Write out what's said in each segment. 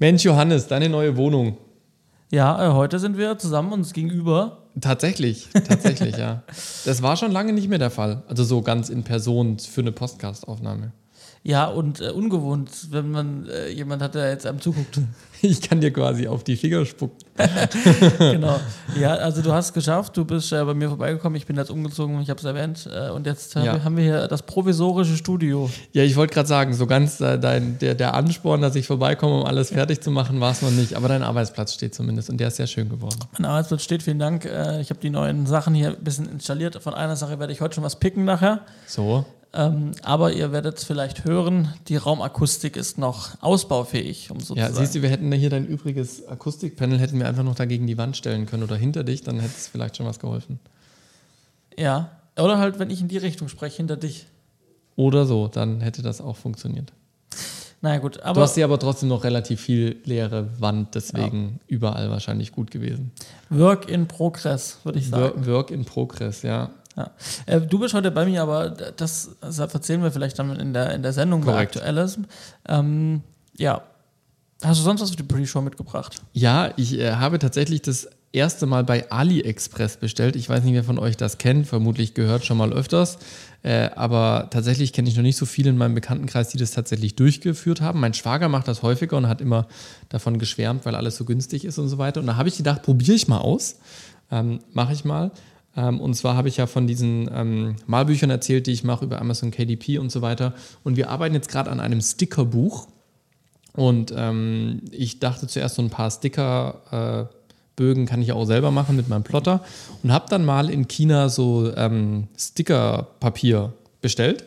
Mensch, Johannes, deine neue Wohnung. Ja, äh, heute sind wir zusammen uns gegenüber. Tatsächlich, tatsächlich, ja. Das war schon lange nicht mehr der Fall. Also so ganz in Person für eine Podcast-Aufnahme. Ja, und äh, ungewohnt, wenn man äh, jemand hat, der jetzt einem zuguckt. Ich kann dir quasi auf die Finger spucken. genau. Ja, also du hast es geschafft, du bist äh, bei mir vorbeigekommen, ich bin jetzt umgezogen, ich habe es erwähnt. Äh, und jetzt ja. haben wir hier das provisorische Studio. Ja, ich wollte gerade sagen, so ganz äh, dein, der, der Ansporn, dass ich vorbeikomme, um alles fertig zu machen, war es noch nicht. Aber dein Arbeitsplatz steht zumindest und der ist sehr schön geworden. Mein Arbeitsplatz steht, vielen Dank. Äh, ich habe die neuen Sachen hier ein bisschen installiert. Von einer Sache werde ich heute schon was picken nachher. So. Ähm, aber ihr werdet es vielleicht hören, die Raumakustik ist noch ausbaufähig, um so Ja, siehst du, wir hätten hier dein übriges Akustikpanel, hätten wir einfach noch dagegen die Wand stellen können oder hinter dich, dann hätte es vielleicht schon was geholfen. Ja, oder halt, wenn ich in die Richtung spreche, hinter dich. Oder so, dann hätte das auch funktioniert. Naja, gut, aber. Du hast hier aber trotzdem noch relativ viel leere Wand, deswegen ja. überall wahrscheinlich gut gewesen. Work in Progress, würde ich sagen. Work in Progress, ja. Ja. Äh, du bist heute bei mir, aber das, das erzählen wir vielleicht dann in der, in der Sendung Korrekt. bei Aktuelles. Ähm, ja. Hast du sonst was für die Pre-Show mitgebracht? Ja, ich äh, habe tatsächlich das erste Mal bei AliExpress bestellt. Ich weiß nicht, wer von euch das kennt. Vermutlich gehört schon mal öfters. Äh, aber tatsächlich kenne ich noch nicht so viele in meinem Bekanntenkreis, die das tatsächlich durchgeführt haben. Mein Schwager macht das häufiger und hat immer davon geschwärmt, weil alles so günstig ist und so weiter. Und da habe ich gedacht, probiere ich mal aus. Ähm, Mache ich mal. Ähm, und zwar habe ich ja von diesen ähm, Malbüchern erzählt, die ich mache über Amazon KDP und so weiter. Und wir arbeiten jetzt gerade an einem Stickerbuch. Und ähm, ich dachte zuerst, so ein paar Stickerbögen äh, kann ich auch selber machen mit meinem Plotter. Und habe dann mal in China so ähm, Stickerpapier bestellt.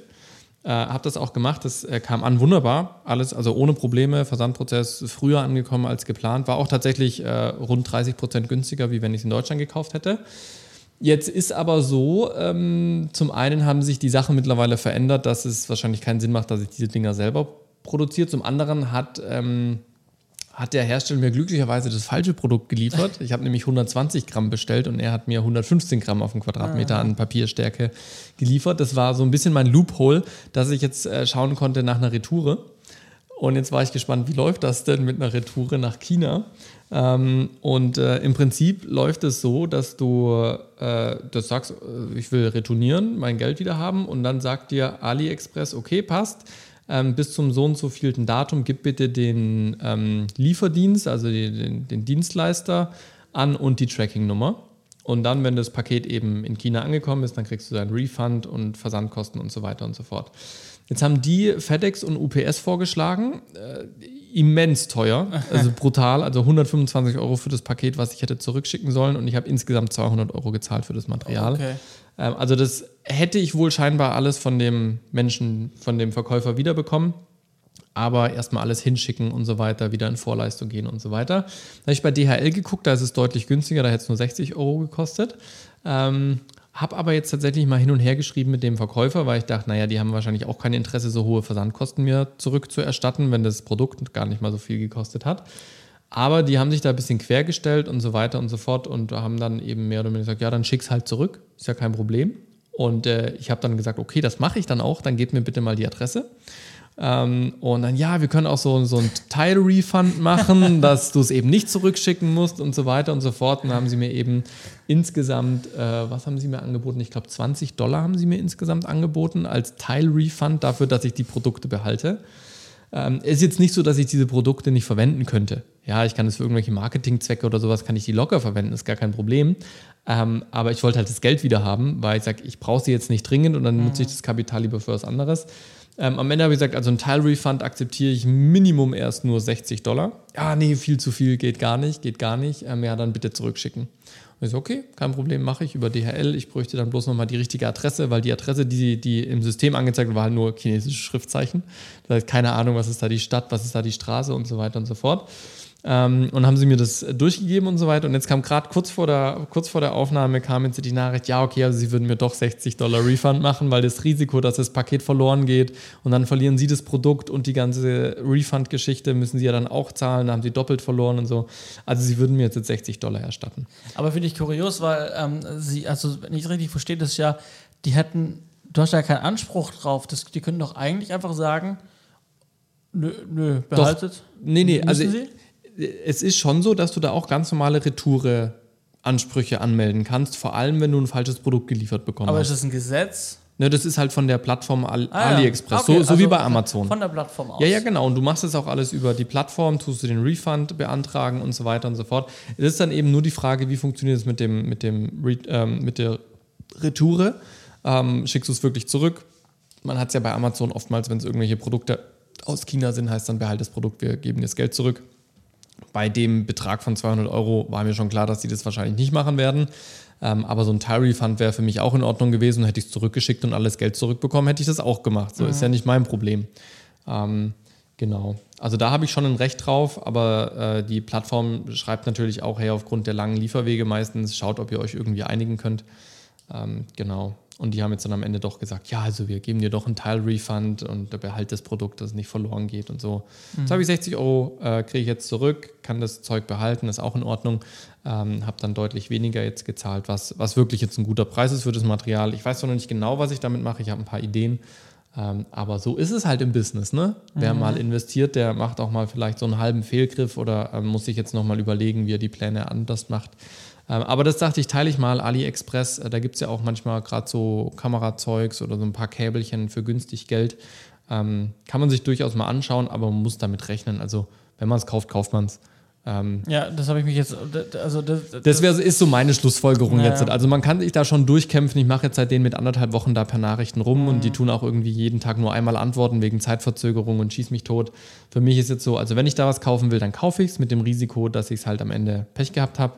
Äh, habe das auch gemacht, das äh, kam an wunderbar, alles, also ohne Probleme, Versandprozess früher angekommen als geplant, war auch tatsächlich äh, rund 30 Prozent günstiger, wie wenn ich es in Deutschland gekauft hätte. Jetzt ist aber so, ähm, zum einen haben sich die Sachen mittlerweile verändert, dass es wahrscheinlich keinen Sinn macht, dass ich diese Dinger selber produziere. Zum anderen hat, ähm, hat der Hersteller mir glücklicherweise das falsche Produkt geliefert. Ich habe nämlich 120 Gramm bestellt und er hat mir 115 Gramm auf den Quadratmeter an Papierstärke geliefert. Das war so ein bisschen mein Loophole, dass ich jetzt äh, schauen konnte nach einer Retoure. Und jetzt war ich gespannt, wie läuft das denn mit einer Retoure nach China? Ähm, und äh, im Prinzip läuft es so, dass du äh, das sagst, äh, ich will retournieren, mein Geld wieder haben und dann sagt dir AliExpress, okay, passt. Ähm, bis zum so und so vielten Datum gib bitte den ähm, Lieferdienst, also die, den, den Dienstleister an und die Tracking-Nummer. Und dann, wenn das Paket eben in China angekommen ist, dann kriegst du deinen Refund und Versandkosten und so weiter und so fort. Jetzt haben die FedEx und UPS vorgeschlagen, äh, immens teuer, also brutal, also 125 Euro für das Paket, was ich hätte zurückschicken sollen und ich habe insgesamt 200 Euro gezahlt für das Material. Okay. Ähm, also das hätte ich wohl scheinbar alles von dem Menschen, von dem Verkäufer wiederbekommen, aber erstmal alles hinschicken und so weiter, wieder in Vorleistung gehen und so weiter. Da habe ich bei DHL geguckt, da ist es deutlich günstiger, da hätte es nur 60 Euro gekostet. Ähm, habe aber jetzt tatsächlich mal hin und her geschrieben mit dem Verkäufer, weil ich dachte, naja, die haben wahrscheinlich auch kein Interesse, so hohe Versandkosten mir zurückzuerstatten, wenn das Produkt gar nicht mal so viel gekostet hat. Aber die haben sich da ein bisschen quergestellt und so weiter und so fort und haben dann eben mehr oder weniger gesagt, ja, dann schick's halt zurück, ist ja kein Problem. Und äh, ich habe dann gesagt, okay, das mache ich dann auch, dann gebt mir bitte mal die Adresse. Ähm, und dann, ja, wir können auch so, so ein Teil-Refund machen, dass du es eben nicht zurückschicken musst und so weiter und so fort. Und dann haben sie mir eben insgesamt, äh, was haben sie mir angeboten? Ich glaube, 20 Dollar haben sie mir insgesamt angeboten als Teil-Refund dafür, dass ich die Produkte behalte. Ähm, es ist jetzt nicht so, dass ich diese Produkte nicht verwenden könnte. Ja, ich kann es für irgendwelche Marketingzwecke oder sowas, kann ich die locker verwenden, ist gar kein Problem. Ähm, aber ich wollte halt das Geld wieder haben, weil ich sage, ich brauche sie jetzt nicht dringend und dann mhm. nutze ich das Kapital lieber für was anderes. Ähm, am Ende habe ich gesagt, also ein Teilrefund akzeptiere ich Minimum erst nur 60 Dollar. Ja, nee, viel zu viel, geht gar nicht, geht gar nicht. Ähm, ja, dann bitte zurückschicken. Und ich so, okay, kein Problem, mache ich über DHL. Ich bräuchte dann bloß nochmal die richtige Adresse, weil die Adresse, die, die im System angezeigt wird, war halt nur chinesische Schriftzeichen. Das heißt, keine Ahnung, was ist da die Stadt, was ist da die Straße und so weiter und so fort. Ähm, und haben sie mir das durchgegeben und so weiter. Und jetzt kam gerade kurz, vor der, kurz vor der Aufnahme kam jetzt die Nachricht, ja, okay, also sie würden mir doch 60 Dollar Refund machen, weil das Risiko, dass das Paket verloren geht und dann verlieren sie das Produkt und die ganze Refund-Geschichte müssen sie ja dann auch zahlen, da haben sie doppelt verloren und so. Also sie würden mir jetzt, jetzt 60 Dollar erstatten. Aber finde ich kurios, weil ähm, sie, also wenn ich es richtig verstehe, das ist ja, die hätten, du hast ja keinen Anspruch drauf, das, die können doch eigentlich einfach sagen, nö, nö behaltet. Doch, nee, nee, also. Sie? Es ist schon so, dass du da auch ganz normale Retoure-Ansprüche anmelden kannst, vor allem wenn du ein falsches Produkt geliefert bekommst. Aber ist das ein Gesetz? Ne, das ist halt von der Plattform Ali ah, AliExpress, okay, so, so also wie bei Amazon. Von der Plattform aus. Ja, ja, genau. Und du machst das auch alles über die Plattform, tust du den Refund beantragen und so weiter und so fort. Es ist dann eben nur die Frage, wie funktioniert es mit, dem, mit, dem, ähm, mit der Retoure. Ähm, schickst du es wirklich zurück? Man hat es ja bei Amazon oftmals, wenn es irgendwelche Produkte aus China sind, heißt dann behalt das Produkt, wir geben dir das Geld zurück. Bei dem Betrag von 200 Euro war mir schon klar, dass sie das wahrscheinlich nicht machen werden. Ähm, aber so ein Tire-Refund wäre für mich auch in Ordnung gewesen. Hätte ich es zurückgeschickt und alles Geld zurückbekommen, hätte ich das auch gemacht. So mhm. ist ja nicht mein Problem. Ähm, genau. Also da habe ich schon ein Recht drauf, aber äh, die Plattform schreibt natürlich auch, hey, aufgrund der langen Lieferwege meistens, schaut, ob ihr euch irgendwie einigen könnt. Ähm, genau. Und die haben jetzt dann am Ende doch gesagt, ja, also wir geben dir doch einen Teil-Refund und der Behalt des es nicht verloren geht und so. Mhm. Jetzt habe ich 60 Euro, äh, kriege ich jetzt zurück, kann das Zeug behalten, ist auch in Ordnung. Ähm, habe dann deutlich weniger jetzt gezahlt, was, was wirklich jetzt ein guter Preis ist für das Material. Ich weiß noch nicht genau, was ich damit mache. Ich habe ein paar Ideen. Ähm, aber so ist es halt im Business, ne? Mhm. Wer mal investiert, der macht auch mal vielleicht so einen halben Fehlgriff oder ähm, muss sich jetzt nochmal überlegen, wie er die Pläne anders macht. Ähm, aber das dachte ich, teile ich mal. AliExpress, äh, da gibt es ja auch manchmal gerade so Kamerazeugs oder so ein paar Käbelchen für günstig Geld. Ähm, kann man sich durchaus mal anschauen, aber man muss damit rechnen. Also, wenn man es kauft, kauft man es. Ähm, ja, das habe ich mich jetzt. Also das, das, das wär, ist so meine Schlussfolgerung ja. jetzt. Also man kann sich da schon durchkämpfen. Ich mache jetzt seitdem mit anderthalb Wochen da per Nachrichten rum mhm. und die tun auch irgendwie jeden Tag nur einmal antworten wegen Zeitverzögerung und schieß mich tot. Für mich ist jetzt so, also wenn ich da was kaufen will, dann kaufe ich es mit dem Risiko, dass ich es halt am Ende Pech gehabt habe.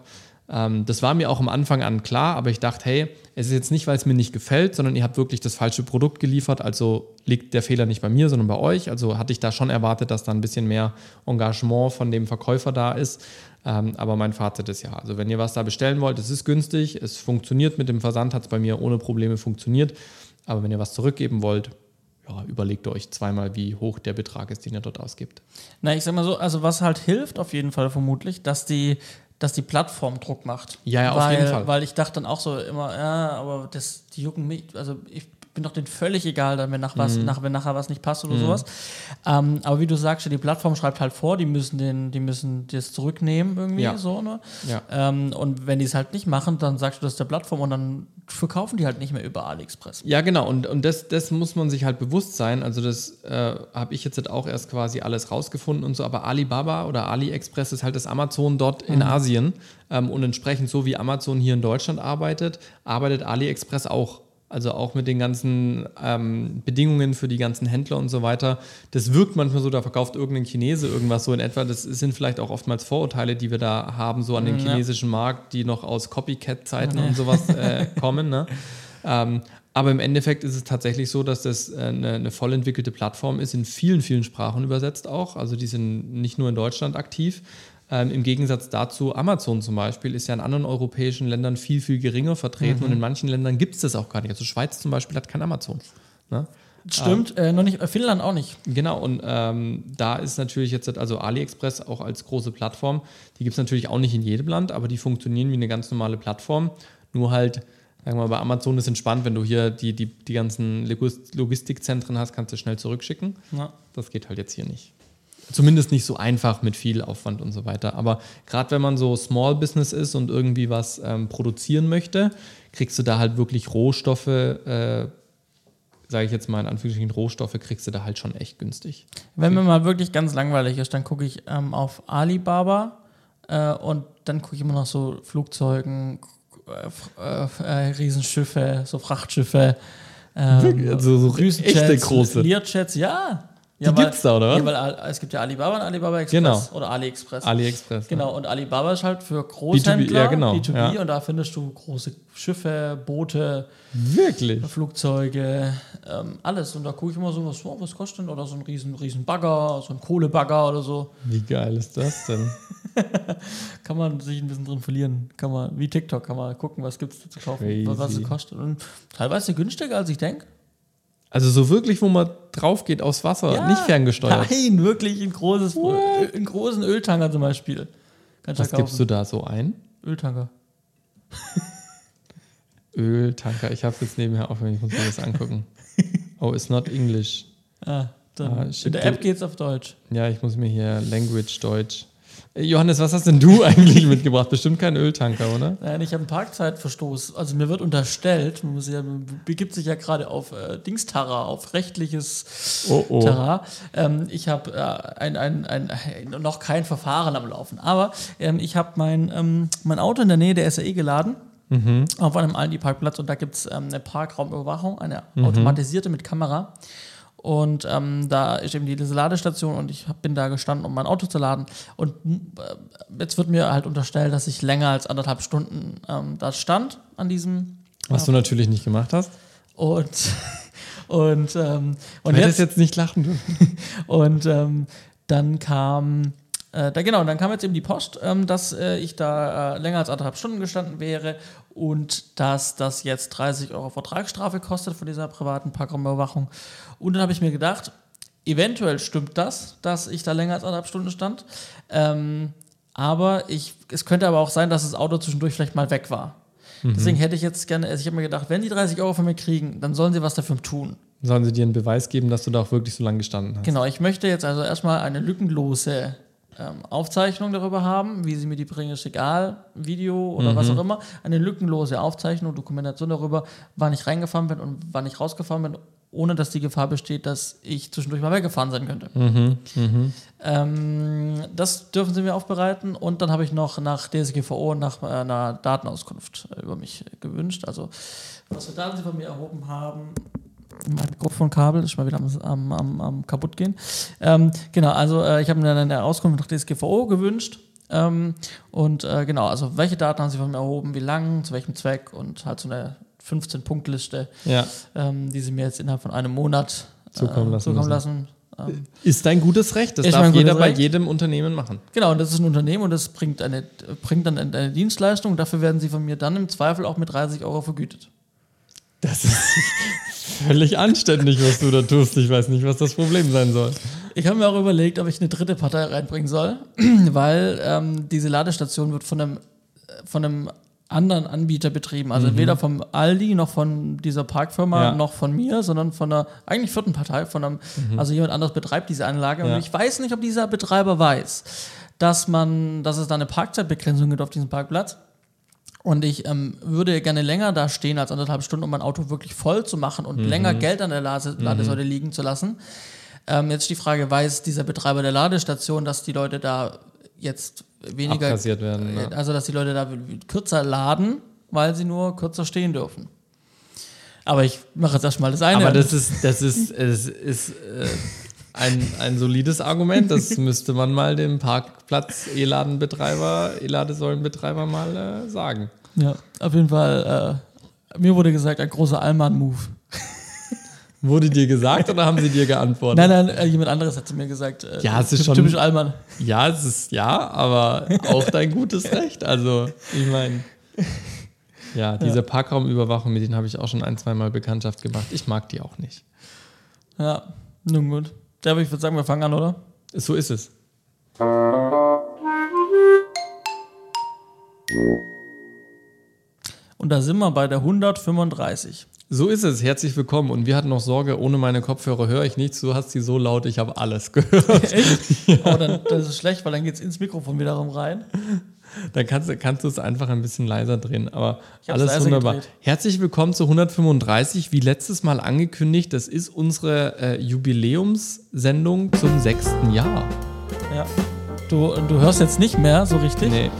Ähm, das war mir auch am Anfang an klar, aber ich dachte, hey, es ist jetzt nicht, weil es mir nicht gefällt, sondern ihr habt wirklich das falsche Produkt geliefert, also liegt der Fehler nicht bei mir, sondern bei euch. Also hatte ich da schon erwartet, dass da ein bisschen mehr Engagement von dem Verkäufer da ist. Ähm, aber mein Fazit ist ja, also wenn ihr was da bestellen wollt, es ist günstig, es funktioniert mit dem Versand, hat es bei mir ohne Probleme funktioniert. Aber wenn ihr was zurückgeben wollt, ja, überlegt euch zweimal, wie hoch der Betrag ist, den ihr dort ausgibt. Na, ich sag mal so, also was halt hilft auf jeden Fall vermutlich, dass die dass die Plattform Druck macht. Ja, ja, weil, auf jeden Fall. Weil ich dachte dann auch so immer, ja, aber das, die jucken mich, also ich bin doch denen völlig egal, wenn, nach was, mhm. nach, wenn nachher was nicht passt oder mhm. sowas. Ähm, aber wie du sagst, die Plattform schreibt halt vor, die müssen den, die müssen das zurücknehmen irgendwie ja. so, ne? Ja. Ähm, und wenn die es halt nicht machen, dann sagst du das der Plattform und dann verkaufen die halt nicht mehr über AliExpress. Ja, genau. Und, und das, das muss man sich halt bewusst sein. Also das äh, habe ich jetzt halt auch erst quasi alles rausgefunden und so. Aber Alibaba oder AliExpress ist halt das Amazon dort mhm. in Asien. Ähm, und entsprechend so wie Amazon hier in Deutschland arbeitet, arbeitet AliExpress auch also auch mit den ganzen ähm, Bedingungen für die ganzen Händler und so weiter. Das wirkt manchmal so, da verkauft irgendein Chinese irgendwas so in etwa. Das sind vielleicht auch oftmals Vorurteile, die wir da haben, so an den chinesischen Markt, die noch aus Copycat-Zeiten und sowas äh, kommen. Ne? Ähm, aber im Endeffekt ist es tatsächlich so, dass das äh, eine, eine voll entwickelte Plattform ist, in vielen, vielen Sprachen übersetzt auch. Also die sind nicht nur in Deutschland aktiv, ähm, Im Gegensatz dazu, Amazon zum Beispiel ist ja in anderen europäischen Ländern viel, viel geringer vertreten mhm. und in manchen Ländern gibt es das auch gar nicht. Also Schweiz zum Beispiel hat kein Amazon. Ne? Stimmt, ähm, äh, noch nicht, äh, Finnland auch nicht. Genau, und ähm, da ist natürlich jetzt, also AliExpress auch als große Plattform, die gibt es natürlich auch nicht in jedem Land, aber die funktionieren wie eine ganz normale Plattform. Nur halt, sagen wir mal, bei Amazon ist entspannt, wenn du hier die, die, die ganzen Logistikzentren hast, kannst du schnell zurückschicken. Ja. Das geht halt jetzt hier nicht. Zumindest nicht so einfach mit viel Aufwand und so weiter. Aber gerade wenn man so Small Business ist und irgendwie was ähm, produzieren möchte, kriegst du da halt wirklich Rohstoffe, äh, sage ich jetzt mal in Anführungsstrichen Rohstoffe, kriegst du da halt schon echt günstig. Wenn mir mal wirklich ganz langweilig ist, dann gucke ich ähm, auf Alibaba äh, und dann gucke ich immer noch so Flugzeugen, äh, äh Riesenschiffe, so Frachtschiffe. Ähm, also so echte große. Learjets, ja. Ja, die weil, gibt's da, oder? Ja, weil es gibt ja Alibaba und Alibaba Express genau. oder AliExpress. AliExpress. Genau, und Alibaba ist halt für Großhändler, B2B, ja, genau. B2B ja. und da findest du große Schiffe, Boote, Wirklich? Flugzeuge, ähm, alles. Und da gucke ich immer so, was, oh, was kostet denn? Oder so ein riesen, riesen Bagger, so ein Kohlebagger oder so. Wie geil ist das denn? kann man sich ein bisschen drin verlieren. Kann man, wie TikTok, kann man gucken, was gibt es zu kaufen, Crazy. was es kostet. Und teilweise günstiger, als ich denke. Also so wirklich, wo man drauf geht aufs Wasser, ja, nicht ferngesteuert. Nein, wirklich ein großes, einen großen Öltanker zum Beispiel. Kannst Was gibst du da so ein? Öltanker. Öltanker. Ich habe jetzt nebenher auf, ich muss mir das angucken. Oh, it's not English. Ah, dann. Ah, in der App geht's auf Deutsch. Ja, ich muss mir hier Language Deutsch. Johannes, was hast denn du eigentlich mitgebracht? Bestimmt kein Öltanker, oder? Nein, ich habe einen Parkzeitverstoß. Also mir wird unterstellt, man muss ja, begibt sich ja gerade auf äh, Dingsterra, auf rechtliches Oh, oh. Terrain. Ähm, ich habe äh, ein, ein, ein, noch kein Verfahren am Laufen, aber ähm, ich habe mein, ähm, mein Auto in der Nähe der SAE geladen. Auf einem Aldi-Parkplatz und da gibt es ähm, eine Parkraumüberwachung, eine automatisierte mit Kamera. Und ähm, da ist eben diese Ladestation und ich hab, bin da gestanden, um mein Auto zu laden. Und äh, jetzt wird mir halt unterstellt, dass ich länger als anderthalb Stunden ähm, da stand an diesem. Was du natürlich nicht gemacht hast. Und, und, ähm, und jetzt, jetzt nicht lachen dürfen. und ähm, dann kam, äh, da, genau, dann kam jetzt eben die Post, ähm, dass äh, ich da äh, länger als anderthalb Stunden gestanden wäre und dass das jetzt 30 Euro Vertragsstrafe kostet von dieser privaten Parkraumüberwachung. Und dann habe ich mir gedacht, eventuell stimmt das, dass ich da länger als anderthalb Stunden stand. Ähm, aber ich, es könnte aber auch sein, dass das Auto zwischendurch vielleicht mal weg war. Deswegen hätte ich jetzt gerne, also ich habe mir gedacht, wenn die 30 Euro von mir kriegen, dann sollen sie was dafür tun. Sollen sie dir einen Beweis geben, dass du da auch wirklich so lange gestanden hast? Genau, ich möchte jetzt also erstmal eine lückenlose ähm, Aufzeichnung darüber haben, wie sie mir die bringen, ist egal, Video oder was auch immer. Eine lückenlose Aufzeichnung, Dokumentation darüber, wann ich reingefahren bin und wann ich rausgefahren bin, ohne dass die Gefahr besteht, dass ich zwischendurch mal weggefahren sein könnte. Ähm, das dürfen sie mir aufbereiten und dann habe ich noch nach DSGVO nach äh, einer Datenauskunft äh, über mich gewünscht. Also, was für Daten sie von mir erhoben haben. Mein Mikrofonkabel ist mal wieder am, am, am, am kaputt gehen. Ähm, genau, also äh, ich habe mir dann eine Auskunft nach DSGVO gewünscht. Ähm, und äh, genau, also welche Daten haben sie von mir erhoben, wie lang, zu welchem Zweck und halt so eine 15-Punkt-Liste, Ja. ähm, die sie mir jetzt innerhalb von einem Monat äh, Zukommen lassen zukommen lassen. Ähm, Ist dein gutes Recht. Das darf jeder bei Recht. jedem Unternehmen machen. Genau, und das ist ein Unternehmen und das bringt, eine, bringt dann eine Dienstleistung. Dafür werden sie von mir dann im Zweifel auch mit 30 Euro vergütet. Das ist völlig anständig, was du da tust. Ich weiß nicht, was das Problem sein soll. Ich habe mir auch überlegt, ob ich eine dritte Partei reinbringen soll, weil ähm, diese Ladestation wird von einem, äh, von einem anderen Anbieter betrieben. Also weder vom Aldi noch von dieser Parkfirma Ja. noch von mir, sondern von einer eigentlich vierten Partei, von einem, also jemand anderes betreibt diese Anlage. Ja. Und ich weiß nicht, ob dieser Betreiber weiß, dass man, dass es da eine Parkzeitbegrenzung gibt auf diesem Parkplatz. Und ich ähm, würde gerne länger da stehen als anderthalb Stunden, um mein Auto wirklich voll zu machen und länger Geld an der Lade Ladesäule liegen zu lassen. Ähm, jetzt die Frage, weiß dieser Betreiber der Ladestation, dass die Leute da jetzt weniger, Abkassiert werden. äh, Ja. also dass die Leute da kürzer laden, weil sie nur kürzer stehen dürfen. Aber ich mache jetzt erstmal das eine. Aber das ist, das ist, es ist äh, ein, ein solides Argument. Das müsste man mal dem Parkplatz E-Ladenbetreiber, E-Ladesäulenbetreiber mal äh, sagen. ja, auf jeden Fall, äh, mir wurde gesagt, ein großer Allmann-Move. Wurde dir gesagt oder haben sie dir geantwortet? Nein, nein, äh, jemand anderes hat zu mir gesagt. Äh, Ja, es ist schon- Typisch Allmann. Ja, es ist ja, aber auch dein gutes Recht. Also, ich meine. Ja, diese Parkraumüberwachung, mit denen habe ich auch schon ein, zweimal Bekanntschaft gemacht. Ich mag die auch nicht. Ja, nun gut. Ja, aber ich würde sagen, wir fangen an, oder? So ist es. Und da sind wir bei der 135. So ist es. Herzlich willkommen. Und wir hatten noch Sorge, ohne meine Kopfhörer höre ich nichts. Du hast sie so laut, ich habe alles gehört. Echt? Oh, dann, das ist schlecht, weil dann geht es ins Mikrofon wiederum rein. Dann kannst, du- kannst du es einfach ein bisschen leiser drehen. Aber alles wunderbar. gedreht. Herzlich willkommen zu 135. Wie letztes Mal angekündigt, das ist unsere äh, Jubiläumssendung zum sechsten Jahr. Ja. Du, du hörst jetzt nicht mehr so richtig. Nee.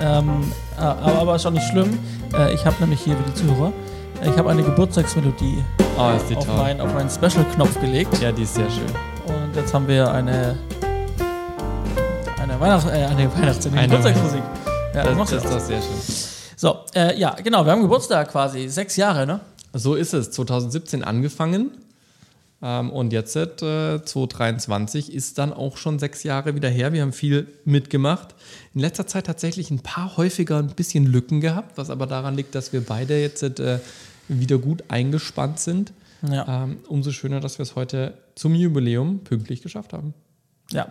Ähm, äh, aber, aber ist auch nicht schlimm. Äh, ich habe nämlich hier für die Zuhörer, ich habe eine Geburtstagsmelodie Oh, die auf, mein, auf meinen Special-Knopf gelegt. Ja, die ist sehr schön. Und jetzt haben wir eine, eine, Weihnachts äh, eine Weihnachtssendung, Eine Geburtstagsmusik. Ja, Das, das ist doch sehr schön. So, äh, ja, genau, wir haben Geburtstag quasi. Sechs Jahre, ne? So ist es. 2017 angefangen. Ähm, und jetzt, äh, 2023, ist dann auch schon sechs Jahre wieder her. Wir haben viel mitgemacht. In letzter Zeit tatsächlich ein paar häufiger ein bisschen Lücken gehabt, was aber daran liegt, dass wir beide jetzt äh, wieder gut eingespannt sind. Ja. Ähm, umso schöner, dass wir es heute zum Jubiläum pünktlich geschafft haben. Ja,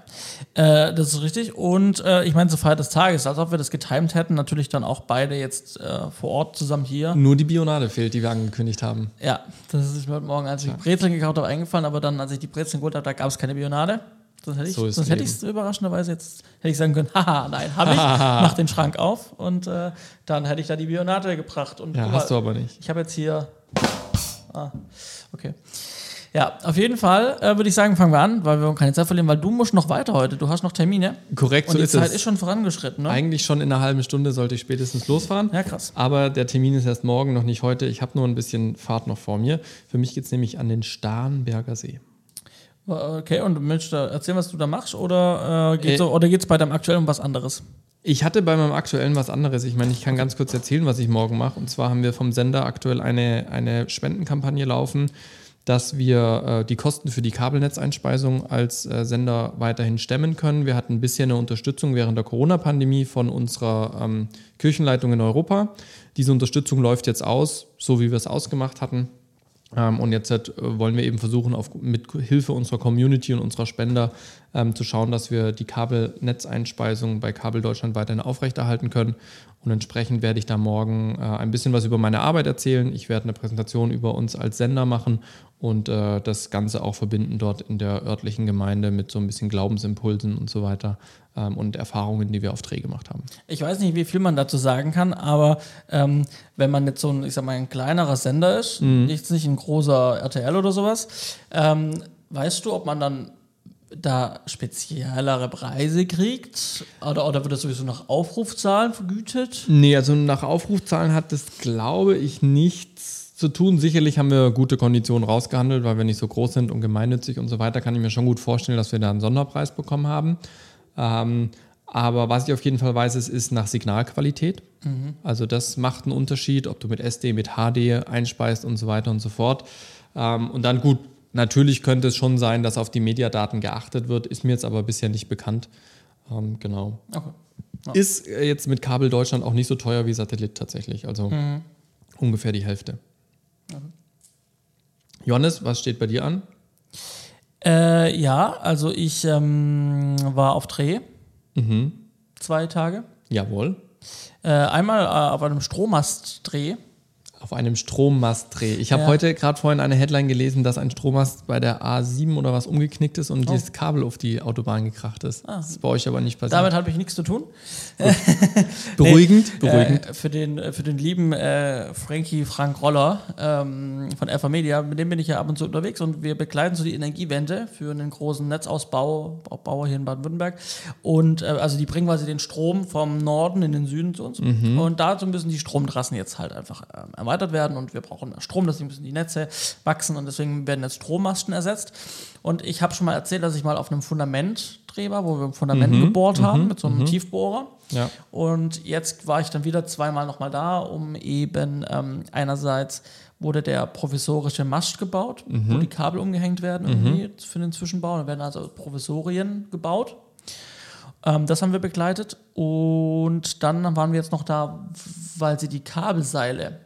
äh, das ist richtig. Und äh, ich meine, zur Feier des Tages, als ob wir das getimed hätten, natürlich dann auch beide jetzt äh, vor Ort zusammen hier. Nur die Bionade fehlt, die wir angekündigt haben. Ja, das ist mir heute Morgen, als ich Brezeln gekauft habe, eingefallen, aber dann, als ich die Brezeln geholt habe, da gab es keine Bionade. Sonst hätte ich So sonst hätte ich es überraschenderweise jetzt hätte ich sagen können, haha, nein, habe ich, mach den Schrank auf und äh, dann hätte ich da die Bionate gebracht. Und Ja, hast du aber nicht. ich habe jetzt hier. Ah, okay. Ja, auf jeden Fall äh, würde ich sagen, fangen wir an, weil wir keine Zeit verlieren, weil du musst noch weiter heute. Du hast noch Termine. Korrekt, Und so die ist Zeit es. ist schon vorangeschritten, ne? Eigentlich schon in einer halben Stunde sollte ich spätestens losfahren. Ja, krass. Aber der Termin ist erst morgen, noch nicht heute. Ich habe nur ein bisschen Fahrt noch vor mir. Für mich geht es nämlich an den Starnberger See. Okay, und möchtest du erzählen, was du da machst, oder äh, geht Äh, oder geht's bei deinem aktuellen um was anderes? Ich hatte bei meinem aktuellen was anderes. Ich meine, ich kann ganz kurz erzählen, was ich morgen mache. Und zwar haben wir vom Sender aktuell eine, eine Spendenkampagne laufen, dass wir äh, die Kosten für die Kabelnetzeinspeisung als äh, Sender weiterhin stemmen können. Wir hatten bisher eine Unterstützung während der Corona-Pandemie von unserer ähm, Kirchenleitung in Europa. Diese Unterstützung läuft jetzt aus, so wie wir es ausgemacht hatten. Ähm, und jetzt äh, wollen wir eben versuchen, auf, mit Hilfe unserer Community und unserer Spender ähm, zu schauen, dass wir die Kabelnetzeinspeisung bei Kabel Deutschland weiterhin aufrechterhalten können. Und entsprechend werde ich da morgen äh, ein bisschen was über meine Arbeit erzählen. Ich werde eine Präsentation über uns als Sender machen und äh, das Ganze auch verbinden dort in der örtlichen Gemeinde mit so ein bisschen Glaubensimpulsen und so weiter ähm, und Erfahrungen, die wir auf Dreh gemacht haben. Ich weiß nicht, wie viel man dazu sagen kann, aber ähm, wenn man jetzt so ein, ich sag mal, ein kleinerer Sender ist, jetzt nicht ein großer RTL oder sowas, ähm, weißt du, ob man dann da speziellere Preise kriegt? Oder, oder wird das sowieso nach Aufrufzahlen vergütet? Nee, also nach Aufrufzahlen hat das, glaube ich, nichts zu tun. Sicherlich haben wir gute Konditionen rausgehandelt, weil wir nicht so groß sind und gemeinnützig und so weiter. Kann ich mir schon gut vorstellen, dass wir da einen Sonderpreis bekommen haben. Ähm, aber was ich auf jeden Fall weiß, es ist nach Signalqualität. Also das macht einen Unterschied, ob du mit SD, mit HD einspeist und so weiter und so fort. Ähm, und dann gut, natürlich könnte es schon sein, dass auf die Mediadaten geachtet wird, ist mir jetzt aber bisher nicht bekannt. Ähm, genau. Okay. Ist äh, jetzt mit Kabel Deutschland auch nicht so teuer wie Satellit tatsächlich. Also ungefähr die Hälfte. Johannes, was steht bei dir an? Äh, ja, also ich ähm, war auf Dreh. Zwei Tage. Jawohl. Äh, einmal äh, auf einem Strommastdreh. Auf einem Strommastdreh. Ich habe Ja. heute gerade vorhin eine Headline gelesen, dass ein Strommast bei der A7 oder was umgeknickt ist und dieses Kabel auf die Autobahn gekracht ist. Das ist bei euch aber nicht passiert. Damit habe ich nichts zu tun. beruhigend, beruhigend. Äh, für, den, äh, für den lieben äh, Frankie Frank Roller ähm, von Alpha Media, mit dem bin ich ja ab und zu unterwegs und wir begleiten so die Energiewende für einen großen Netzausbau, Bauer hier in Baden-Württemberg. Und äh, also die bringen quasi den Strom vom Norden in den Süden zu uns. Und dazu müssen die Stromtrassen jetzt halt einfach ähm, erweitert werden und wir brauchen mehr Strom, deswegen müssen die Netze wachsen und deswegen werden jetzt Strommasten ersetzt. Und ich habe schon mal erzählt, dass ich mal auf einem Fundamentdreh war, wo wir ein Fundament gebohrt haben mit so einem Tiefbohrer. Ja. Und jetzt war ich dann wieder zweimal nochmal da, um eben ähm, einerseits wurde der provisorische Mast gebaut, wo die Kabel umgehängt werden irgendwie für den Zwischenbau. Da werden also Provisorien gebaut. Ähm, das haben wir begleitet. Und dann waren wir jetzt noch da, weil sie die Kabelseile,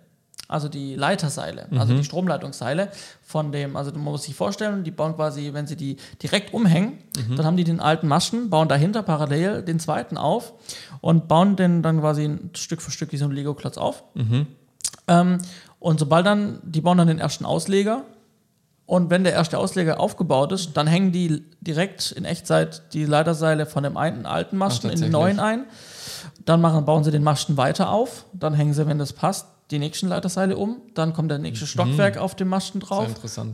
also die Leiterseile, also die Stromleitungsseile von dem, also man muss sich vorstellen, die bauen quasi, wenn sie die direkt umhängen, dann haben die den alten Masten, bauen dahinter parallel den zweiten auf und bauen den dann quasi Stück für Stück wie so ein Lego-Klotz auf. Ähm, und sobald dann, die bauen dann den ersten Ausleger und wenn der erste Ausleger aufgebaut ist, dann hängen die direkt in Echtzeit die Leiterseile von dem einen alten Masten in den neuen ein. Dann machen, bauen sie den Masten weiter auf. Dann hängen sie, wenn das passt, die nächsten Leiterseile um. Dann kommt der nächste Stockwerk auf dem Masten drauf.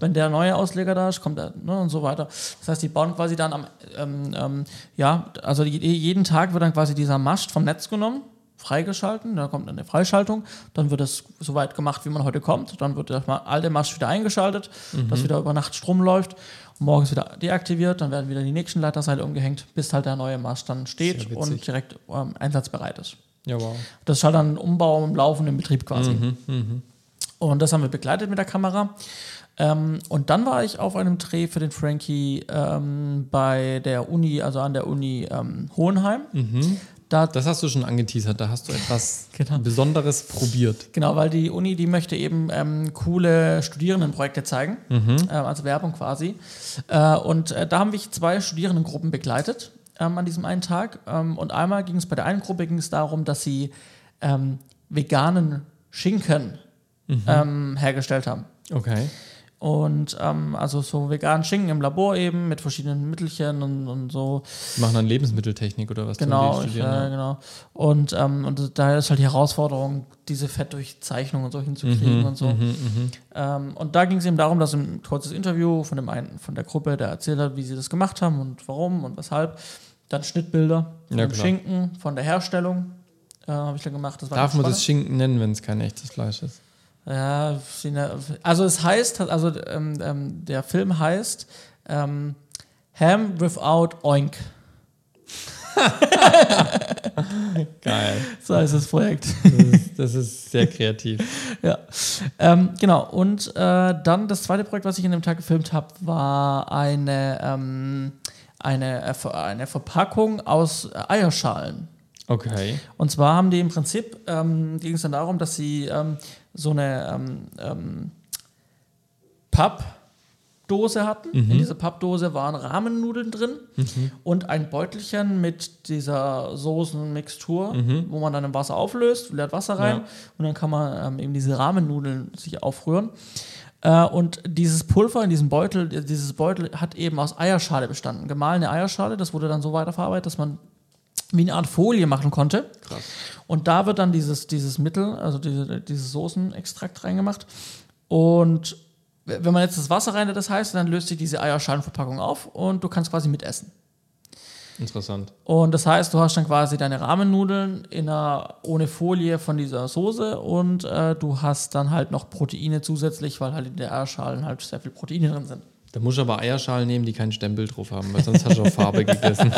Wenn der neue Ausleger da ist, kommt er ne, und so weiter. Das heißt, die bauen quasi dann am, ähm, ähm, ja, also je- jeden Tag wird dann quasi dieser Mast vom Netz genommen, freigeschalten, da kommt dann eine Freischaltung, dann wird es so weit gemacht, wie man heute kommt, dann wird der alte Mast wieder eingeschaltet, dass wieder über Nacht Strom läuft, morgens wieder deaktiviert, dann werden wieder die nächsten Leiterseile umgehängt, bis halt der neue Mast dann steht und direkt ähm, einsatzbereit ist. Ja, wow. Das ist halt dann ein Umbau im laufenden Betrieb quasi. Und das haben wir begleitet mit der Kamera. Ähm, und dann war ich auf einem Dreh für den Frankie ähm, bei der Uni, also an der Uni ähm, Hohenheim. Da, Das hast du schon angeteasert, da hast du etwas Genau. Besonderes probiert. genau, weil die Uni, die möchte eben ähm, coole Studierendenprojekte zeigen, äh, also Werbung quasi. Äh, und äh, da haben wir zwei Studierendengruppen begleitet ähm, an diesem einen Tag. Ähm, und einmal ging es bei der einen Gruppe ging es darum, dass sie ähm, veganen Schinken ähm, hergestellt haben. Okay. Und ähm, also so veganen Schinken im Labor eben mit verschiedenen Mittelchen und, und so. Die machen dann Lebensmitteltechnik oder was? Genau, ich, ja, genau. Und, ähm, und daher ist halt die Herausforderung, diese Fettdurchzeichnung und so hinzukriegen Mhm, und so. Ähm, und da ging es eben darum, dass ein kurzes Interview von dem einen von der Gruppe, der erzählt hat, wie sie das gemacht haben und warum und weshalb. Dann Schnittbilder von Ja, dem. Schinken, von der Herstellung. Äh, habe ich dann gemacht. Das Darf man das. Schinken nennen, wenn es kein echtes Fleisch ist? Ja, also es heißt, also ähm, ähm, der Film heißt ähm, Ham Without Oink. Geil. So heißt das Projekt. Das ist, das ist sehr kreativ. ja. Ähm, genau. Und äh, dann das zweite Projekt, was ich an dem Tag gefilmt habe, war eine, ähm, eine, äh, eine Verpackung aus äh, Eierschalen. Okay. Und zwar haben die im Prinzip, ähm, ging es dann darum, dass sie ähm, so eine ähm, ähm, Pappdose hatten. Mhm. In dieser Pappdose waren Rahmennudeln drin und ein Beutelchen mit dieser Soßenmixtur, wo man dann im Wasser auflöst, leert Wasser rein Mhm. Ja. und dann kann man ähm, eben diese Rahmennudeln sich aufrühren. Äh, und dieses Pulver in diesem Beutel, dieses Beutel hat eben aus Eierschale bestanden. Gemahlene Eierschale, das wurde dann so weiterverarbeitet, dass man wie eine Art Folie machen konnte. Krass. Und da wird dann dieses, dieses Mittel, also diese, dieses Soßenextrakt reingemacht. Und wenn man jetzt das Wasser rein, das heißt, dann löst sich diese Eierschalenverpackung auf und du kannst quasi mitessen. Interessant. Und das heißt, du hast dann quasi deine Rahmennudeln in einer, ohne Folie von dieser Soße und äh, du hast dann halt noch Proteine zusätzlich, weil halt in der Eierschalen halt sehr viel Proteine drin sind. Da musst du aber Eierschalen nehmen, die keinen Stempel drauf haben, weil sonst hast du auch Farbe gegessen.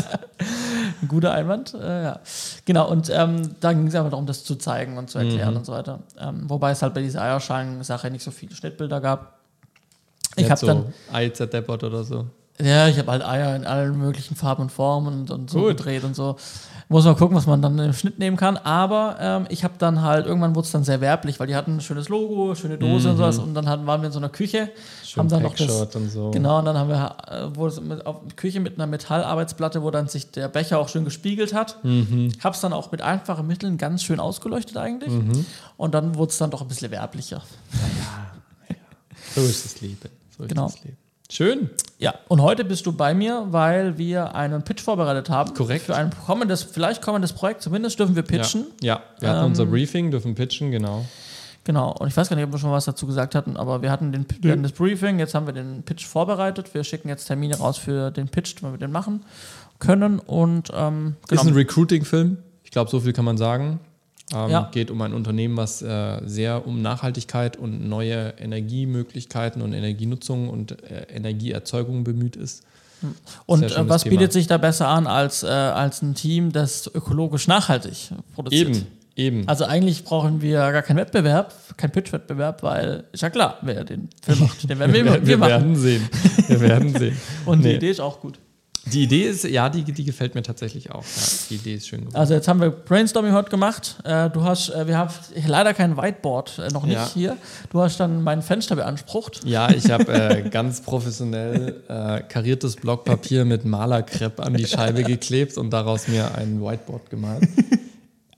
Ein guter Einwand, äh, ja. Genau, und ähm, da ging es einfach darum, das zu zeigen und zu erklären Mhm. und so weiter. Ähm, wobei es halt bei dieser Eierschalen-Sache nicht so viele Schnittbilder gab. Ich habe so dann, Ei zerdeppert oder so. Ja, ich habe halt Eier in allen möglichen Farben und Formen und, und so Gut. gedreht und so. Muss man gucken, was man dann im Schnitt nehmen kann. Aber ähm, ich habe dann halt, irgendwann wurde es dann sehr werblich, weil die hatten ein schönes Logo, schöne Dose und sowas. Und dann hatten, waren wir in so einer Küche, Schön haben dann noch das, und so. Genau, und dann haben wir äh, es mit, auf Küche mit einer Metallarbeitsplatte, wo dann sich der Becher auch schön gespiegelt hat. Mhm. Hab's dann auch mit einfachen Mitteln ganz schön ausgeleuchtet eigentlich. Mhm. Und dann wurde es dann doch ein bisschen werblicher. So ist das Leben. So ist Genau. das Leben. Schön. Ja, und heute bist du bei mir, weil wir einen Pitch vorbereitet haben. Korrekt. Für ein kommendes, vielleicht kommendes Projekt. Zumindest dürfen wir pitchen. Ja, ja. wir hatten Ähm, unser Briefing, dürfen pitchen, genau. Genau. Und ich weiß gar nicht, ob wir schon was dazu gesagt hatten, aber wir hatten den, wir hatten das Briefing, jetzt haben wir den Pitch vorbereitet. Wir schicken jetzt Termine raus für den Pitch, wenn wir den machen können. Und ähm, genau. Ist ein Recruiting-Film. Ich glaube, so viel kann man sagen. Ähm, Ja. Geht um ein Unternehmen, was äh, sehr um Nachhaltigkeit und neue Energiemöglichkeiten und Energienutzung und äh, Energieerzeugung bemüht ist. Und Sehr äh, was Thema. bietet sich da besser an als, äh, als ein Team, das ökologisch nachhaltig produziert? Eben, eben. Also eigentlich brauchen wir gar keinen Wettbewerb, keinen Pitch-Wettbewerb, weil ist ja klar, wer den Film macht, den werden wir, wir, wir machen. werden sehen. Wir werden sehen. Und die Nee. Idee ist auch gut. Die Idee ist, ja, die, die gefällt mir tatsächlich auch. Ja, die Idee ist schön geworden. Also jetzt haben wir Brainstorming heute gemacht. Äh, du hast, äh, wir haben leider kein Whiteboard äh, noch nicht Ja. hier. Du hast dann mein Fenster beansprucht. Ja, ich habe ganz professionell kariertes Blockpapier mit Malerkrepp an die Scheibe geklebt und daraus mir ein Whiteboard gemalt.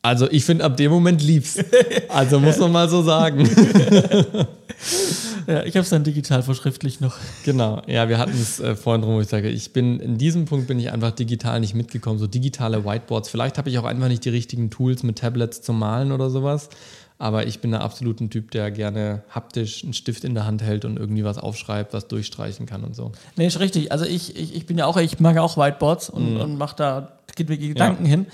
Also ich finde, ab dem Moment lief's. Also muss man mal so sagen. Ja, ich habe es dann digital verschriftlicht noch. Genau, ja, wir hatten es äh, vorhin drum, wo ich sage, ich bin, in diesem Punkt bin ich einfach digital nicht mitgekommen, so digitale Whiteboards. Vielleicht habe ich auch einfach nicht die richtigen Tools mit Tablets zum Malen oder sowas, aber ich bin da absolut ein Typ, der gerne haptisch einen Stift in der Hand hält und irgendwie was aufschreibt, was durchstreichen kann und so. Nee, ist richtig. Also ich, ich, ich bin ja auch, ich mag ja auch Whiteboards und, Mhm. und mache da, Gedanken hin.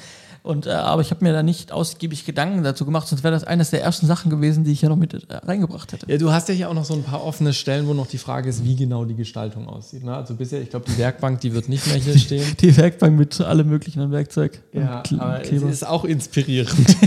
Und, äh, aber ich habe mir da nicht ausgiebig Gedanken dazu gemacht, sonst wäre das eines der ersten Sachen gewesen, die ich ja noch mit äh, reingebracht hätte. Ja, du hast ja hier auch noch so ein paar offene Stellen, wo noch die Frage ist, wie genau die Gestaltung aussieht. Ne? Also bisher, ich glaube, die Werkbank, die wird nicht mehr hier stehen. Die Werkbank mit allem möglichen an Werkzeug. Ja, aber es ist auch inspirierend.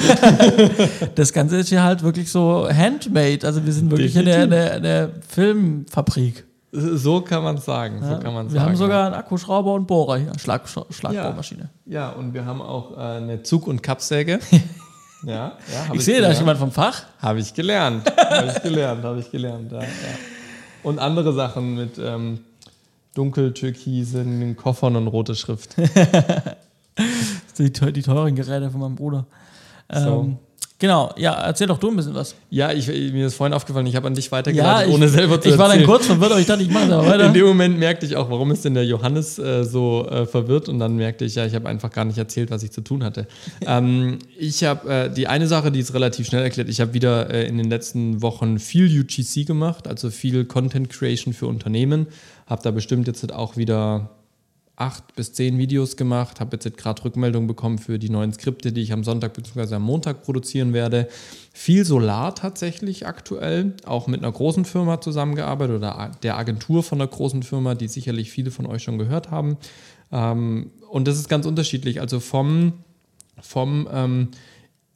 Das Ganze ist hier halt wirklich so handmade. Also wir sind wirklich in der, der, der Filmfabrik. So kann man sagen. So Ja, kann man wir sagen. haben sogar einen Akkuschrauber und Bohrer hier, Schlag, Schlagbohrmaschine. Ja, und wir haben auch äh, eine Zug- und Kappsäge. ja, ja hab Ich sehe, da ist jemand vom Fach. Habe ich gelernt. Habe ich gelernt, habe ich gelernt. Ja, ja. Und andere Sachen mit ähm, dunkel-türkisen Koffern und rote Schrift. Die teuren Geräte von meinem Bruder. So. Ähm, Genau, ja, erzähl doch du ein bisschen was. Ja, ich, mir ist vorhin aufgefallen, ich habe an dich weitergeleitet, ja, ohne selber zu Ich war dann kurz verwirrt, aber ich dachte, ich mache da weiter. In dem Moment merkte ich auch, warum ist denn der Johannes äh, so äh, verwirrt und dann merkte ich, ja, ich habe einfach gar nicht erzählt, was ich zu tun hatte. ähm, ich habe äh, die eine Sache, die ist relativ schnell erklärt, ich habe wieder äh, in den letzten Wochen viel UGC gemacht, also viel Content Creation für Unternehmen, habe da bestimmt jetzt auch wieder acht bis zehn Videos gemacht, habe jetzt gerade Rückmeldungen bekommen für die neuen Skripte, die ich am Sonntag bzw. am Montag produzieren werde. Viel Solar tatsächlich aktuell, auch mit einer großen Firma zusammengearbeitet oder der Agentur von einer großen Firma, die sicherlich viele von euch schon gehört haben. Ähm, und das ist ganz unterschiedlich, also vom, vom ähm,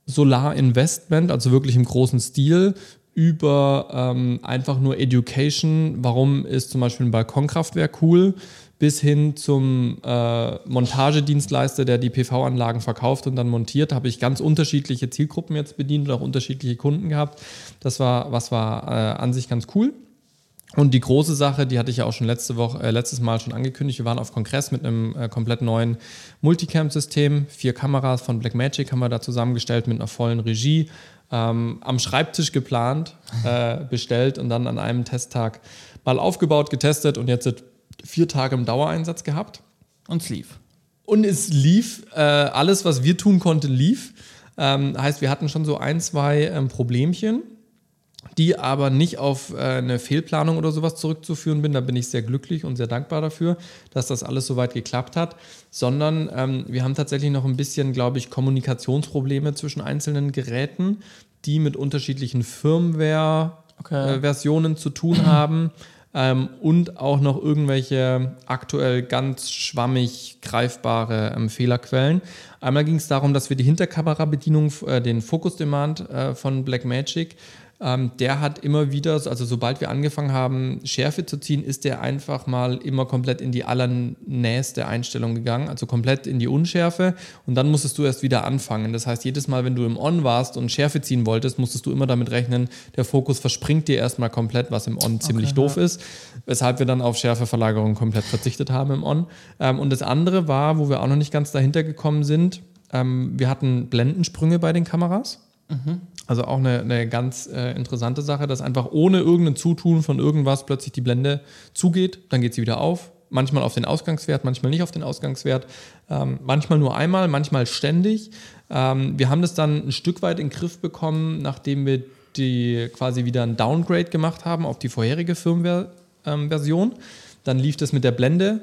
Solar-Investment, also wirklich im großen Stil, über ähm, einfach nur Education, warum ist zum Beispiel ein Balkonkraftwerk cool, bis hin zum äh, Montagedienstleister, der die PV-Anlagen verkauft und dann montiert, habe ich ganz unterschiedliche Zielgruppen jetzt bedient und auch unterschiedliche Kunden gehabt. Das war, was war äh, an sich ganz cool. Und die große Sache, die hatte ich ja auch schon letzte Woche, äh, letztes Mal schon angekündigt. Wir waren auf Kongress mit einem äh, komplett neuen Multicam-System. Vier Kameras von Blackmagic haben wir da zusammengestellt mit einer vollen Regie. Ähm, am Schreibtisch geplant, äh, bestellt und dann an einem Testtag mal aufgebaut, getestet und jetzt vier Tage im Dauereinsatz gehabt. Und es lief. Und es lief. Äh, alles, was wir tun konnten, lief. Ähm, heißt, wir hatten schon so ein, zwei ähm, Problemchen, die aber nicht auf äh, eine Fehlplanung oder sowas zurückzuführen bin. Da bin ich sehr glücklich und sehr dankbar dafür, dass das alles soweit geklappt hat. Sondern ähm, wir haben tatsächlich noch ein bisschen, glaube ich, Kommunikationsprobleme zwischen einzelnen Geräten, die mit unterschiedlichen Firmware-Versionen okay. äh, zu tun haben ähm, und auch noch irgendwelche aktuell ganz schwammig greifbare ähm, Fehlerquellen. Einmal ging es darum, dass wir die Hinterkamerabedienung, äh, den Focus Demand äh, von Blackmagic ähm, der hat immer wieder, also sobald wir angefangen haben, Schärfe zu ziehen, ist der einfach mal immer komplett in die allernächste Einstellung gegangen, also komplett in die Unschärfe und dann musstest du erst wieder anfangen. Das heißt, jedes Mal, wenn du im On warst und Schärfe ziehen wolltest, musstest du immer damit rechnen, der Fokus verspringt dir erstmal komplett, was im On ziemlich okay, doof ja. ist, weshalb wir dann auf Schärfeverlagerung komplett verzichtet haben im On. Ähm, und das andere war, wo wir auch noch nicht ganz dahinter gekommen sind, ähm, wir hatten Blendensprünge bei den Kameras. Mhm. Also auch eine, eine ganz äh, interessante Sache, dass einfach ohne irgendein Zutun von irgendwas plötzlich die Blende zugeht, dann geht sie wieder auf. Manchmal auf den Ausgangswert, manchmal nicht auf den Ausgangswert. Ähm, manchmal nur einmal, manchmal ständig. Ähm, wir haben das dann ein Stück weit in den Griff bekommen, nachdem wir die quasi wieder ein Downgrade gemacht haben auf die vorherige Firmware-Version. Ähm, dann lief das mit der Blende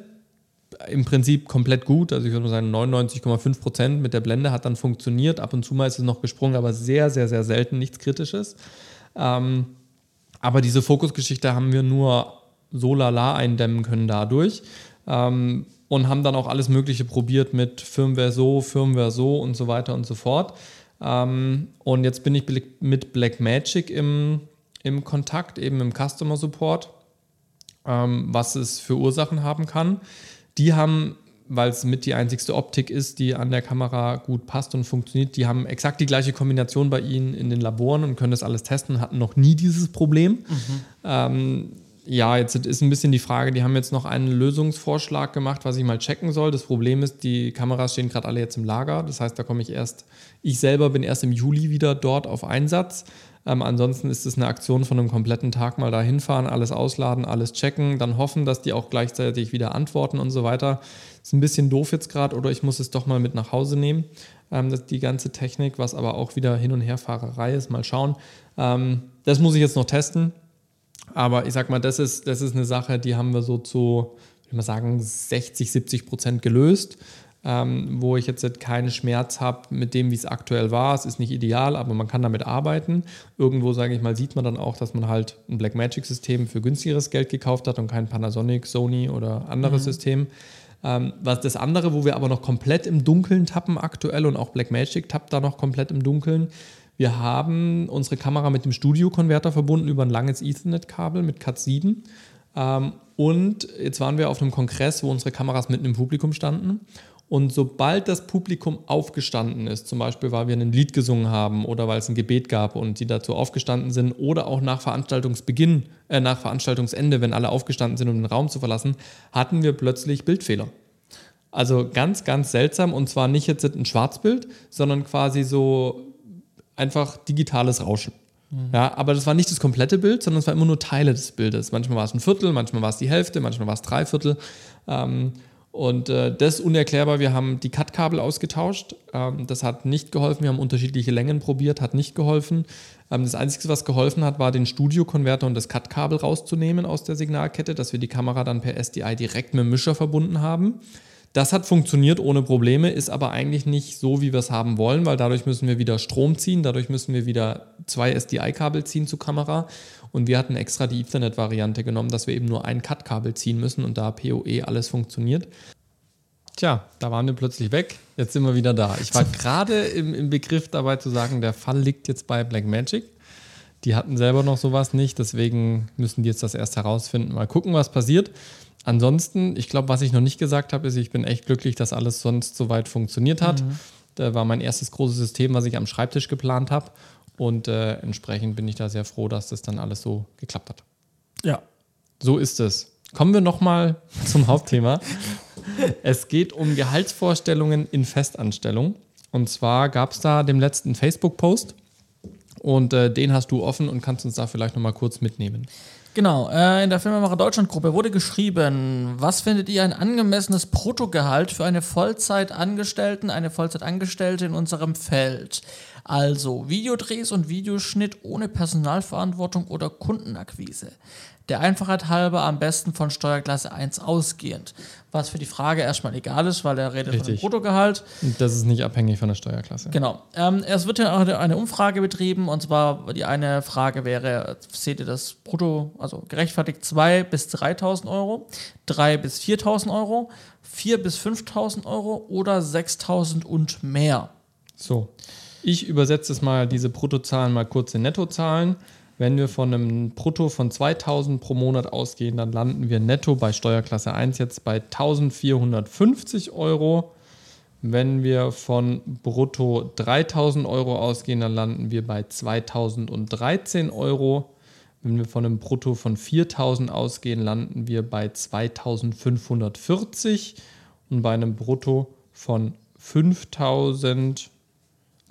im Prinzip komplett gut. Also ich würde mal sagen, 99,5 Prozent mit der Blende hat dann funktioniert. Ab und zu mal ist es noch gesprungen, aber sehr, sehr, sehr selten nichts Kritisches. Ähm, aber diese Fokusgeschichte haben wir nur so lala eindämmen können dadurch. Ähm, und haben dann auch alles Mögliche probiert mit Firmware so, Firmware so und so weiter und so fort. Ähm, und jetzt bin ich mit Blackmagic im, im Kontakt, eben im Customer Support, ähm, was es für Ursachen haben kann. Die haben, weil es mit die einzigste Optik ist, die an der Kamera gut passt und funktioniert, die haben exakt die gleiche Kombination bei ihnen in den Laboren und können das alles testen und hatten noch nie dieses Problem. Mhm. Ähm, ja, jetzt ist ein bisschen die Frage, die haben jetzt noch einen Lösungsvorschlag gemacht, was ich mal checken soll. Das Problem ist, die Kameras stehen gerade alle jetzt im Lager. Das heißt, da komme ich erst, ich selber bin erst im Juli wieder dort auf Einsatz. Ähm, ansonsten ist es eine Aktion von einem kompletten Tag mal da hinfahren, alles ausladen, alles checken, dann hoffen, dass die auch gleichzeitig wieder antworten und so weiter. Ist ein bisschen doof jetzt gerade oder ich muss es doch mal mit nach Hause nehmen. Ähm, das, die ganze Technik, was aber auch wieder Hin- und Herfahrerei ist. Mal schauen. Ähm, das muss ich jetzt noch testen. Aber ich sag mal, das ist, das ist eine Sache, die haben wir so zu, ich mal sagen, 60, 70 Prozent gelöst ähm, wo ich jetzt keinen Schmerz habe mit dem, wie es aktuell war. Es ist nicht ideal, aber man kann damit arbeiten. Irgendwo, sage ich mal, sieht man dann auch, dass man halt ein Blackmagic-System für günstigeres Geld gekauft hat und kein Panasonic, Sony oder anderes mhm. System. Ähm, was das andere, wo wir aber noch komplett im Dunkeln tappen aktuell und auch Blackmagic tappt da noch komplett im Dunkeln. Wir haben unsere Kamera mit dem Studio-Konverter verbunden über ein langes Ethernet-Kabel mit Cat 7. Ähm, und jetzt waren wir auf einem Kongress, wo unsere Kameras mitten im Publikum standen. Und sobald das Publikum aufgestanden ist, zum Beispiel weil wir ein Lied gesungen haben oder weil es ein Gebet gab und die dazu aufgestanden sind oder auch nach Veranstaltungsbeginn, äh, nach Veranstaltungsende, wenn alle aufgestanden sind, um den Raum zu verlassen, hatten wir plötzlich Bildfehler. Also ganz, ganz seltsam und zwar nicht jetzt ein Schwarzbild, sondern quasi so einfach digitales Rauschen. Mhm. Ja, aber das war nicht das komplette Bild, sondern es war immer nur Teile des Bildes. Manchmal war es ein Viertel, manchmal war es die Hälfte, manchmal war es drei Viertel. Ähm, und äh, das ist unerklärbar. Wir haben die Cut-Kabel ausgetauscht. Ähm, das hat nicht geholfen. Wir haben unterschiedliche Längen probiert, hat nicht geholfen. Ähm, das Einzige, was geholfen hat, war den Studio-Konverter und das Cut-Kabel rauszunehmen aus der Signalkette, dass wir die Kamera dann per SDI direkt mit dem Mischer verbunden haben. Das hat funktioniert ohne Probleme, ist aber eigentlich nicht so, wie wir es haben wollen, weil dadurch müssen wir wieder Strom ziehen, dadurch müssen wir wieder zwei SDI-Kabel ziehen zur Kamera. Und wir hatten extra die Ethernet-Variante genommen, dass wir eben nur ein Cut-Kabel ziehen müssen und da PoE alles funktioniert. Tja, da waren wir plötzlich weg. Jetzt sind wir wieder da. Ich war gerade im, im Begriff dabei zu sagen, der Fall liegt jetzt bei Blackmagic. Die hatten selber noch sowas nicht, deswegen müssen die jetzt das erst herausfinden. Mal gucken, was passiert. Ansonsten, ich glaube, was ich noch nicht gesagt habe, ist, ich bin echt glücklich, dass alles sonst soweit funktioniert hat. Mhm. Da war mein erstes großes System, was ich am Schreibtisch geplant habe. Und äh, entsprechend bin ich da sehr froh, dass das dann alles so geklappt hat. Ja. So ist es. Kommen wir nochmal zum Hauptthema. es geht um Gehaltsvorstellungen in Festanstellung. Und zwar gab es da den letzten Facebook-Post und äh, den hast du offen und kannst uns da vielleicht nochmal kurz mitnehmen. Genau, äh, in der Filmemacher Deutschland-Gruppe wurde geschrieben, was findet ihr ein angemessenes Bruttogehalt für eine Vollzeitangestellten, eine Vollzeitangestellte in unserem Feld? Also Videodrehs und Videoschnitt ohne Personalverantwortung oder Kundenakquise der Einfachheit halber am besten von Steuerklasse 1 ausgehend. Was für die Frage erstmal egal ist, weil er redet Richtig. von dem Bruttogehalt. Das ist nicht abhängig von der Steuerklasse. Genau. Ähm, es wird ja auch eine Umfrage betrieben und zwar die eine Frage wäre, seht ihr das Brutto, also gerechtfertigt 2 bis 3.000 Euro, 3 bis 4.000 Euro, 4 bis 5.000 Euro oder 6.000 und mehr? So. Ich übersetze es mal, diese Bruttozahlen mal kurz in Nettozahlen. Wenn wir von einem Brutto von 2000 pro Monat ausgehen, dann landen wir netto bei Steuerklasse 1 jetzt bei 1450 Euro. Wenn wir von brutto 3000 Euro ausgehen, dann landen wir bei 2013 Euro. Wenn wir von einem Brutto von 4000 ausgehen, landen wir bei 2540 und bei einem Brutto von 5000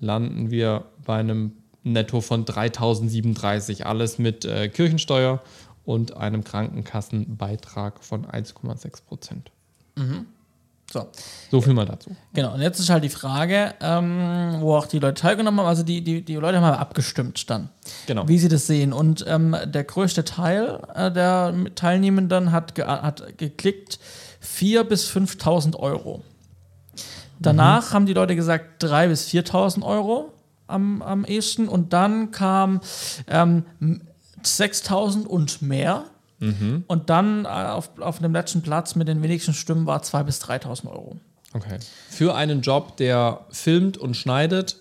landen wir bei einem netto von 3037, alles mit äh, Kirchensteuer und einem Krankenkassenbeitrag von 1,6 Prozent. Mhm. So. So viel mal dazu. Genau, und jetzt ist halt die Frage, ähm, wo auch die Leute teilgenommen haben, also die, die, die Leute haben halt abgestimmt dann, genau. wie sie das sehen. Und ähm, der größte Teil äh, der Teilnehmenden hat, ge hat geklickt 4.000 bis 5.000 Euro. Danach mhm. haben die Leute gesagt 3.000 bis 4.000 Euro am, am ehesten. Und dann kam ähm, 6000 und mehr. Mhm. Und dann äh, auf, auf dem letzten Platz mit den wenigsten Stimmen war 2.000 bis 3.000 Euro. Okay. Für einen Job, der filmt und schneidet,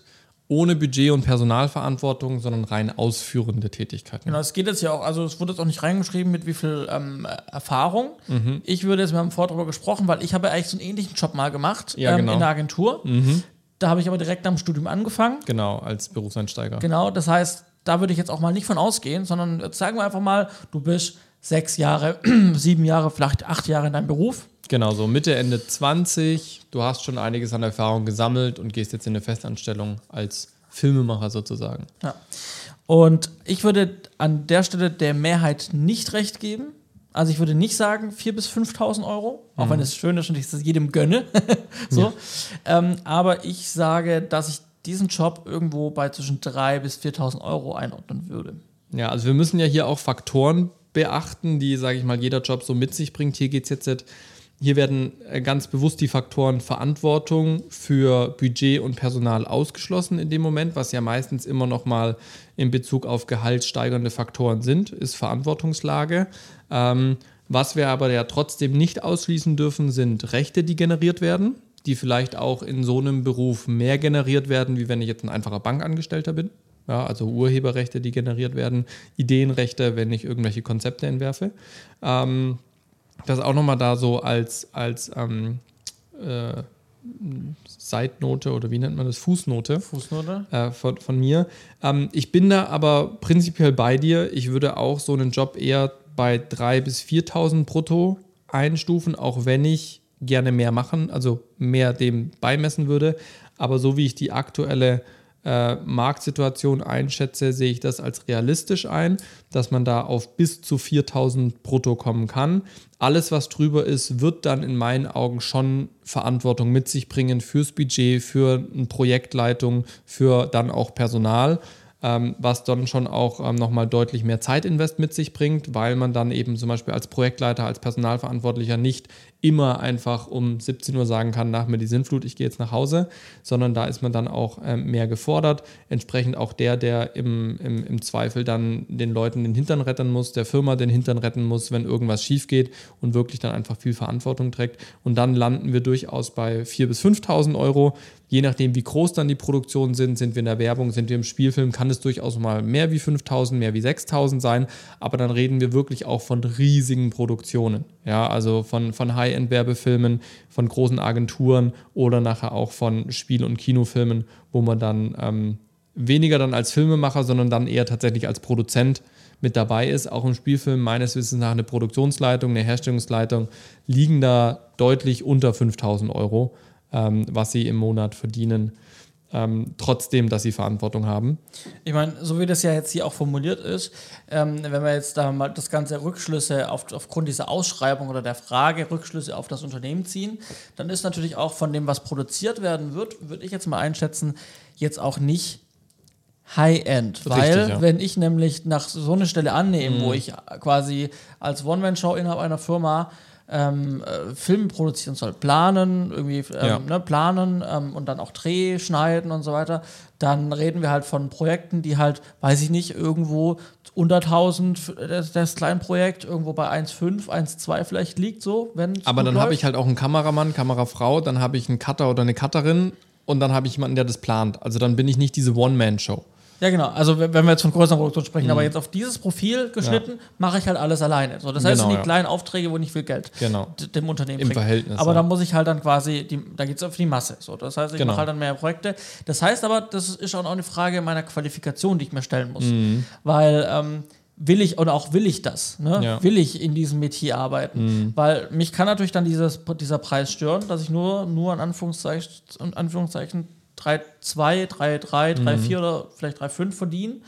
ohne Budget und Personalverantwortung, sondern rein ausführende Tätigkeiten. Genau, es geht jetzt ja auch, also es wurde jetzt auch nicht reingeschrieben, mit wie viel ähm, Erfahrung. Mhm. Ich würde jetzt, wir haben vorher darüber gesprochen, weil ich habe eigentlich so einen ähnlichen Job mal gemacht ja, ähm, genau. in der Agentur. Mhm. Da habe ich aber direkt nach dem Studium angefangen. Genau, als Berufseinsteiger. Genau, das heißt, da würde ich jetzt auch mal nicht von ausgehen, sondern sagen wir einfach mal, du bist sechs Jahre, sieben Jahre, vielleicht acht Jahre in deinem Beruf. Genau, so Mitte, Ende 20. Du hast schon einiges an Erfahrung gesammelt und gehst jetzt in eine Festanstellung als Filmemacher sozusagen. Ja. Und ich würde an der Stelle der Mehrheit nicht recht geben. Also ich würde nicht sagen 4.000 bis 5.000 Euro, auch mhm. wenn es schön ist und ich es jedem gönne. so. Ja. Ähm, aber ich sage, dass ich diesen Job irgendwo bei zwischen 3.000 bis 4.000 Euro einordnen würde. Ja, also wir müssen ja hier auch Faktoren beachten, die, sage ich mal, jeder Job so mit sich bringt. Hier geht es jetzt hier werden äh, ganz bewusst die Faktoren Verantwortung für Budget und Personal ausgeschlossen in dem Moment, was ja meistens immer noch mal in Bezug auf Gehalt steigernde Faktoren sind, ist Verantwortungslage. Ähm, was wir aber ja trotzdem nicht ausschließen dürfen, sind Rechte, die generiert werden, die vielleicht auch in so einem Beruf mehr generiert werden, wie wenn ich jetzt ein einfacher Bankangestellter bin. Ja, also Urheberrechte, die generiert werden, Ideenrechte, wenn ich irgendwelche Konzepte entwerfe. Ähm, das auch nochmal da so als, als ähm, äh, Seitnote oder wie nennt man das? Fußnote. Fußnote. Äh, von, von mir. Ähm, ich bin da aber prinzipiell bei dir. Ich würde auch so einen Job eher bei 3.000 bis 4.000 brutto einstufen, auch wenn ich gerne mehr machen, also mehr dem beimessen würde. Aber so wie ich die aktuelle äh, Marktsituation einschätze, sehe ich das als realistisch ein, dass man da auf bis zu 4000 brutto kommen kann. Alles, was drüber ist, wird dann in meinen Augen schon Verantwortung mit sich bringen fürs Budget, für eine Projektleitung, für dann auch Personal ähm, was dann schon auch ähm, nochmal deutlich mehr Zeitinvest mit sich bringt, weil man dann eben zum Beispiel als Projektleiter, als Personalverantwortlicher nicht immer einfach um 17 Uhr sagen kann, nach mir die Sinnflut, ich gehe jetzt nach Hause, sondern da ist man dann auch ähm, mehr gefordert. Entsprechend auch der, der im, im, im Zweifel dann den Leuten den Hintern retten muss, der Firma den Hintern retten muss, wenn irgendwas schief geht und wirklich dann einfach viel Verantwortung trägt. Und dann landen wir durchaus bei 4.000 bis 5.000 Euro. Je nachdem, wie groß dann die Produktionen sind, sind wir in der Werbung, sind wir im Spielfilm, kann es durchaus mal mehr wie 5.000, mehr wie 6.000 sein. Aber dann reden wir wirklich auch von riesigen Produktionen. Ja, also von, von High High-End-Werbefilmen von großen Agenturen oder nachher auch von Spiel- und Kinofilmen, wo man dann ähm, weniger dann als Filmemacher, sondern dann eher tatsächlich als Produzent mit dabei ist. Auch im Spielfilm meines Wissens nach eine Produktionsleitung, eine Herstellungsleitung liegen da deutlich unter 5000 Euro, ähm, was sie im Monat verdienen ähm, trotzdem, dass sie Verantwortung haben. Ich meine, so wie das ja jetzt hier auch formuliert ist, ähm, wenn wir jetzt da mal das ganze Rückschlüsse auf, aufgrund dieser Ausschreibung oder der Frage Rückschlüsse auf das Unternehmen ziehen, dann ist natürlich auch von dem, was produziert werden wird, würde ich jetzt mal einschätzen, jetzt auch nicht High-End. Weil, ja. wenn ich nämlich nach so einer Stelle annehme, mhm. wo ich quasi als One-Man-Show innerhalb einer Firma ähm, äh, Film produzieren soll, planen, irgendwie ähm, ja. ne, planen ähm, und dann auch Dreh, schneiden und so weiter, dann reden wir halt von Projekten, die halt, weiß ich nicht, irgendwo 100.000 das, das Kleinprojekt irgendwo bei 1,5, 1,2 vielleicht liegt so, wenn Aber dann habe ich halt auch einen Kameramann, Kamerafrau, dann habe ich einen Cutter oder eine Cutterin und dann habe ich jemanden, der das plant. Also dann bin ich nicht diese One-Man-Show. Ja, genau. Also wenn wir jetzt von größeren Produktionen sprechen, mhm. aber jetzt auf dieses Profil geschnitten, ja. mache ich halt alles alleine. So, das heißt, genau, sind die kleinen Aufträge, wo nicht viel Geld genau. dem Unternehmen Im bringt. Verhältnis. Aber da muss ich halt dann quasi, die, da geht es auf die Masse. So, das heißt, ich genau. mache halt dann mehr Projekte. Das heißt aber, das ist auch eine Frage meiner Qualifikation, die ich mir stellen muss. Mhm. Weil ähm, will ich oder auch will ich das? Ne? Ja. Will ich in diesem Metier arbeiten? Mhm. Weil mich kann natürlich dann dieses, dieser Preis stören, dass ich nur, nur in Anführungszeichen, in Anführungszeichen 3-2, 3-3, 3-4 oder vielleicht 3-5 verdienen.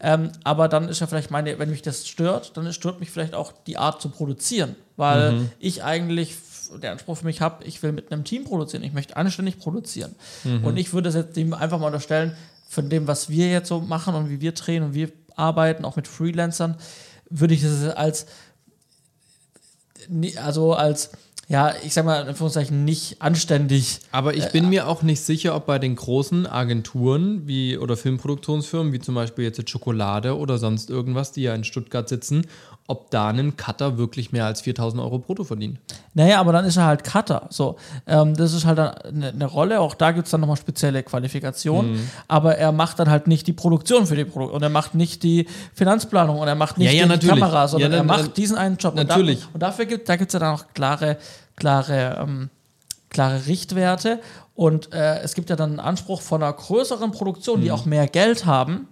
Ähm, aber dann ist ja vielleicht meine, wenn mich das stört, dann stört mich vielleicht auch die Art zu produzieren. Weil mhm. ich eigentlich der Anspruch für mich habe, ich will mit einem Team produzieren, ich möchte anständig produzieren. Mhm. Und ich würde das jetzt dem einfach mal unterstellen, von dem, was wir jetzt so machen und wie wir drehen und wir arbeiten, auch mit Freelancern, würde ich das als also als ja, ich sag mal in Anführungszeichen nicht anständig. Aber ich bin äh, mir auch nicht sicher, ob bei den großen Agenturen wie oder Filmproduktionsfirmen, wie zum Beispiel jetzt Schokolade oder sonst irgendwas, die ja in Stuttgart sitzen, ob da ein Cutter wirklich mehr als 4000 Euro brutto verdient. Naja, aber dann ist er halt Cutter. So, ähm, das ist halt eine, eine Rolle. Auch da gibt es dann nochmal spezielle Qualifikationen. Mhm. Aber er macht dann halt nicht die Produktion für die Produktion und er macht nicht die Finanzplanung und er macht nicht ja, ja, die Kamera, sondern ja, er macht diesen einen Job. Natürlich. Und, da, und dafür gibt da gibt's ja dann auch klare, klare, ähm, klare Richtwerte. Und äh, es gibt ja dann einen Anspruch von einer größeren Produktion, mhm. die auch mehr Geld haben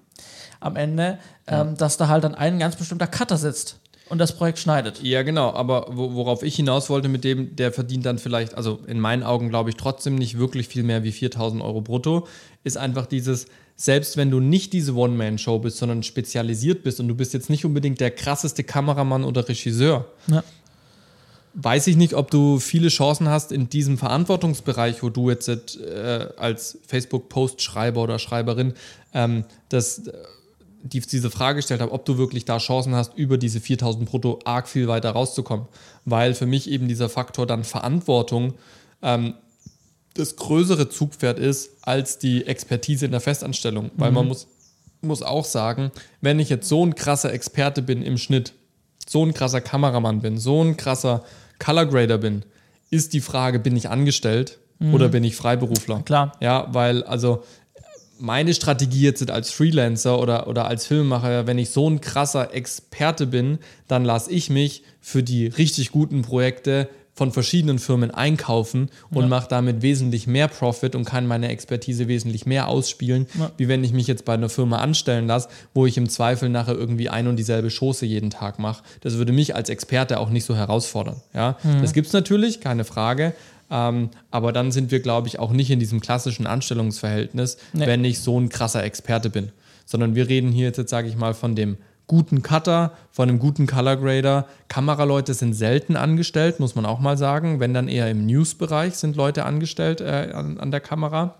am Ende, ähm, dass da halt dann ein ganz bestimmter Cutter sitzt und das Projekt schneidet. Ja, genau, aber worauf ich hinaus wollte mit dem, der verdient dann vielleicht, also in meinen Augen glaube ich trotzdem nicht wirklich viel mehr wie 4000 Euro brutto, ist einfach dieses, selbst wenn du nicht diese One-Man-Show bist, sondern spezialisiert bist und du bist jetzt nicht unbedingt der krasseste Kameramann oder Regisseur, ja. weiß ich nicht, ob du viele Chancen hast in diesem Verantwortungsbereich, wo du jetzt äh, als Facebook-Post-Schreiber oder Schreiberin ähm, das die, diese Frage gestellt habe, ob du wirklich da Chancen hast, über diese 4000 brutto arg viel weiter rauszukommen. Weil für mich eben dieser Faktor dann Verantwortung ähm, das größere Zugpferd ist als die Expertise in der Festanstellung. Weil mhm. man muss, muss auch sagen, wenn ich jetzt so ein krasser Experte bin im Schnitt, so ein krasser Kameramann bin, so ein krasser Color Grader bin, ist die Frage, bin ich angestellt mhm. oder bin ich Freiberufler? Klar. Ja, weil also meine Strategie jetzt als Freelancer oder, oder als Filmemacher, wenn ich so ein krasser Experte bin, dann lasse ich mich für die richtig guten Projekte von verschiedenen Firmen einkaufen und ja. mache damit wesentlich mehr Profit und kann meine Expertise wesentlich mehr ausspielen, ja. wie wenn ich mich jetzt bei einer Firma anstellen lasse, wo ich im Zweifel nachher irgendwie ein und dieselbe Schoße jeden Tag mache. Das würde mich als Experte auch nicht so herausfordern. Ja? Mhm. Das gibt es natürlich, keine Frage, Ähm, aber dann sind wir, glaube ich, auch nicht in diesem klassischen Anstellungsverhältnis, nee. wenn ich so ein krasser Experte bin. Sondern wir reden hier jetzt, sage ich mal, von dem guten Cutter, von einem guten Color Grader. Kameraleute sind selten angestellt, muss man auch mal sagen. Wenn dann eher im News-Bereich sind Leute angestellt äh, an, an, der Kamera.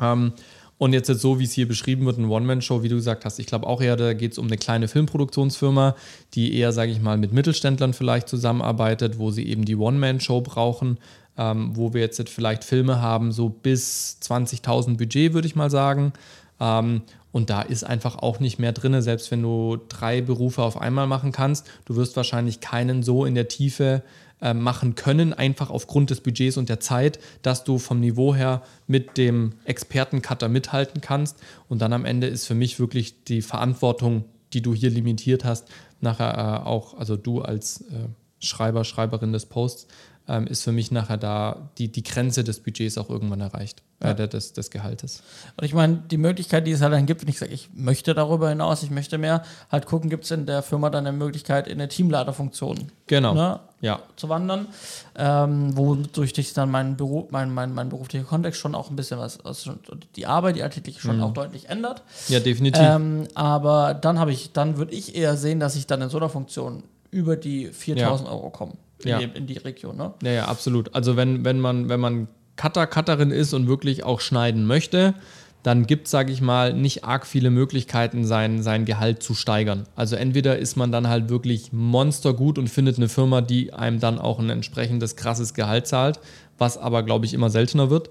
Ähm, und jetzt, jetzt so, wie es hier beschrieben wird, eine One-Man-Show, wie du gesagt hast, ich glaube auch eher, da geht es um eine kleine Filmproduktionsfirma, die eher, sage ich mal, mit Mittelständlern vielleicht zusammenarbeitet, wo sie eben die One-Man-Show brauchen, ähm, wo wir jetzt vielleicht Filme haben, so bis 20.000 Budget, würde ich mal sagen. Ähm, und da ist einfach auch nicht mehr drin, selbst wenn du drei Berufe auf einmal machen kannst. Du wirst wahrscheinlich keinen so in der Tiefe äh, machen können, einfach aufgrund des Budgets und der Zeit, dass du vom Niveau her mit dem Expertencutter mithalten kannst. Und dann am Ende ist für mich wirklich die Verantwortung, die du hier limitiert hast, nachher äh, auch, also du als äh, Schreiber, Schreiberin des Posts, ähm, ist für mich nachher da die, die Grenze des Budgets auch irgendwann erreicht, äh, ja. äh, des, des Gehaltes. Und ich meine, die Möglichkeit, die es halt dann gibt, wenn ich sage, ich möchte darüber hinaus, ich möchte mehr, halt gucken, gibt es in der Firma dann eine Möglichkeit, in eine Teamleiterfunktion genau. Ne, ja. zu wandern, ähm, wodurch ich dann meinen Beruf, mein, mein, mein beruflicher Kontext schon auch ein bisschen was, also die Arbeit, die alltägliche schon mhm. auch deutlich ändert. Ja, definitiv. Ähm, aber dann habe ich, dann würde ich eher sehen, dass ich dann in so einer Funktion über die 4000 ja. Euro komme in, ja. die, in die Region. Ne? Ja, ja, absolut. Also wenn, wenn man, wenn man Cutter, Cutterin ist und wirklich auch schneiden möchte, dann gibt es, sage ich mal, nicht arg viele Möglichkeiten, sein, sein Gehalt zu steigern. Also entweder ist man dann halt wirklich monstergut und findet eine Firma, die einem dann auch ein entsprechendes krasses Gehalt zahlt, was aber, glaube ich, immer seltener wird.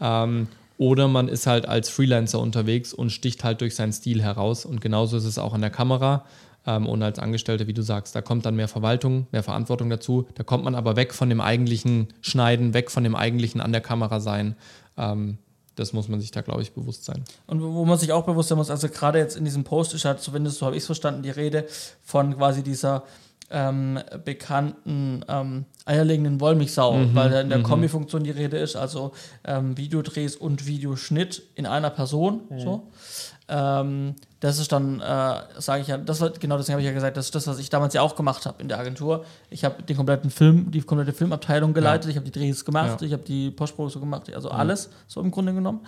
Ähm, oder man ist halt als Freelancer unterwegs und sticht halt durch seinen Stil heraus. Und genauso ist es auch an der Kamera ähm, und als Angestellte, wie du sagst, da kommt dann mehr Verwaltung, mehr Verantwortung dazu. Da kommt man aber weg von dem eigentlichen Schneiden, weg von dem eigentlichen an der Kamera sein. Ähm, das muss man sich da, glaube ich, bewusst sein. Und wo man sich auch bewusst sein muss, also gerade jetzt in diesem Post ist halt, zumindest so habe ich es verstanden, die Rede von quasi dieser ähm, bekannten ähm, eierlegenden Wollmilchsau, mhm, weil in der mhm. Kombifunktion die Rede ist, also ähm, Videodrehs und Videoschnitt in einer Person. Mhm. So. Ähm, das ist dann, äh, sage ich ja, das war, genau deswegen habe ich ja gesagt, das ist das, was ich damals ja auch gemacht habe in der Agentur. Ich habe den kompletten Film, die komplette Filmabteilung geleitet, ja. ich habe die Drehs gemacht, ja. ich habe die Postproduktion gemacht, also alles so im Grunde genommen.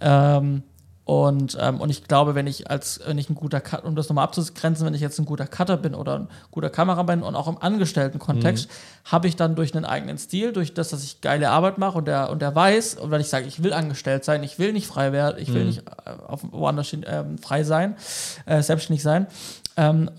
Ähm, und, ähm, und ich glaube, wenn ich als, wenn ich ein guter Cut, um das nochmal abzugrenzen, wenn ich jetzt ein guter Cutter bin oder ein guter Kameramann und auch im Angestelltenkontext, mhm. habe ich dann durch einen eigenen Stil, durch das, dass ich geile Arbeit mache und der, und der weiß, und wenn ich sage, ich will angestellt sein, ich will nicht frei werden, ich will mhm. nicht äh, auf, woanders äh, frei sein, äh, selbstständig sein, ähm,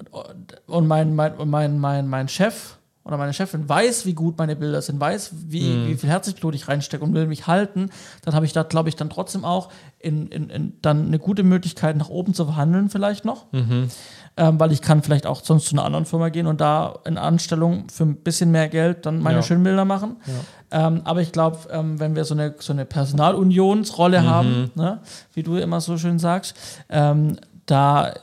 und mein, mein, mein, mein, mein Chef, oder meine Chefin weiß, wie gut meine Bilder sind, weiß, wie, mhm. wie viel Herzblut ich reinstecke und will mich halten, dann habe ich da, glaube ich, dann trotzdem auch in, in, in, dann eine gute Möglichkeit, nach oben zu verhandeln, vielleicht noch. Mhm. Ähm, weil ich kann vielleicht auch sonst zu einer anderen Firma gehen und da in Anstellung für ein bisschen mehr Geld dann meine ja. schönen Bilder machen. Ja. Ähm, aber ich glaube, ähm, wenn wir so eine, so eine Personalunionsrolle mhm. haben, ne, wie du immer so schön sagst, ähm, da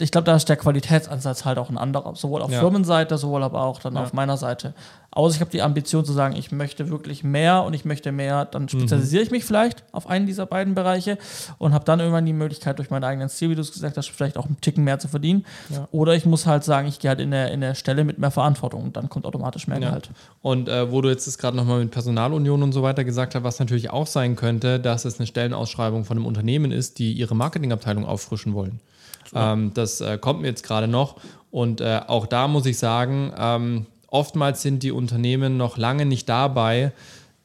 ich glaube, da ist der Qualitätsansatz halt auch ein anderer, sowohl auf ja. Firmenseite, sowohl aber auch dann ja. auf meiner Seite. Außer ich habe die Ambition zu sagen, ich möchte wirklich mehr und ich möchte mehr, dann mhm. spezialisiere mhm. ich mich vielleicht auf einen dieser beiden Bereiche und habe dann irgendwann die Möglichkeit, durch meinen eigenen Stil, wie du es gesagt hast, vielleicht auch einen Ticken mehr zu verdienen. Ja. Oder ich muss halt sagen, ich gehe halt in der, in der Stelle mit mehr Verantwortung und dann kommt automatisch mehr Gehalt. Und äh, wo du jetzt gerade nochmal mit Personalunion und so weiter gesagt hast, was natürlich auch sein könnte, dass es eine Stellenausschreibung von einem Unternehmen ist, die ihre Marketingabteilung auffrischen wollen. Ähm, das äh, kommt mir jetzt gerade noch. Und äh, auch da muss ich sagen, ähm, oftmals sind die Unternehmen noch lange nicht dabei,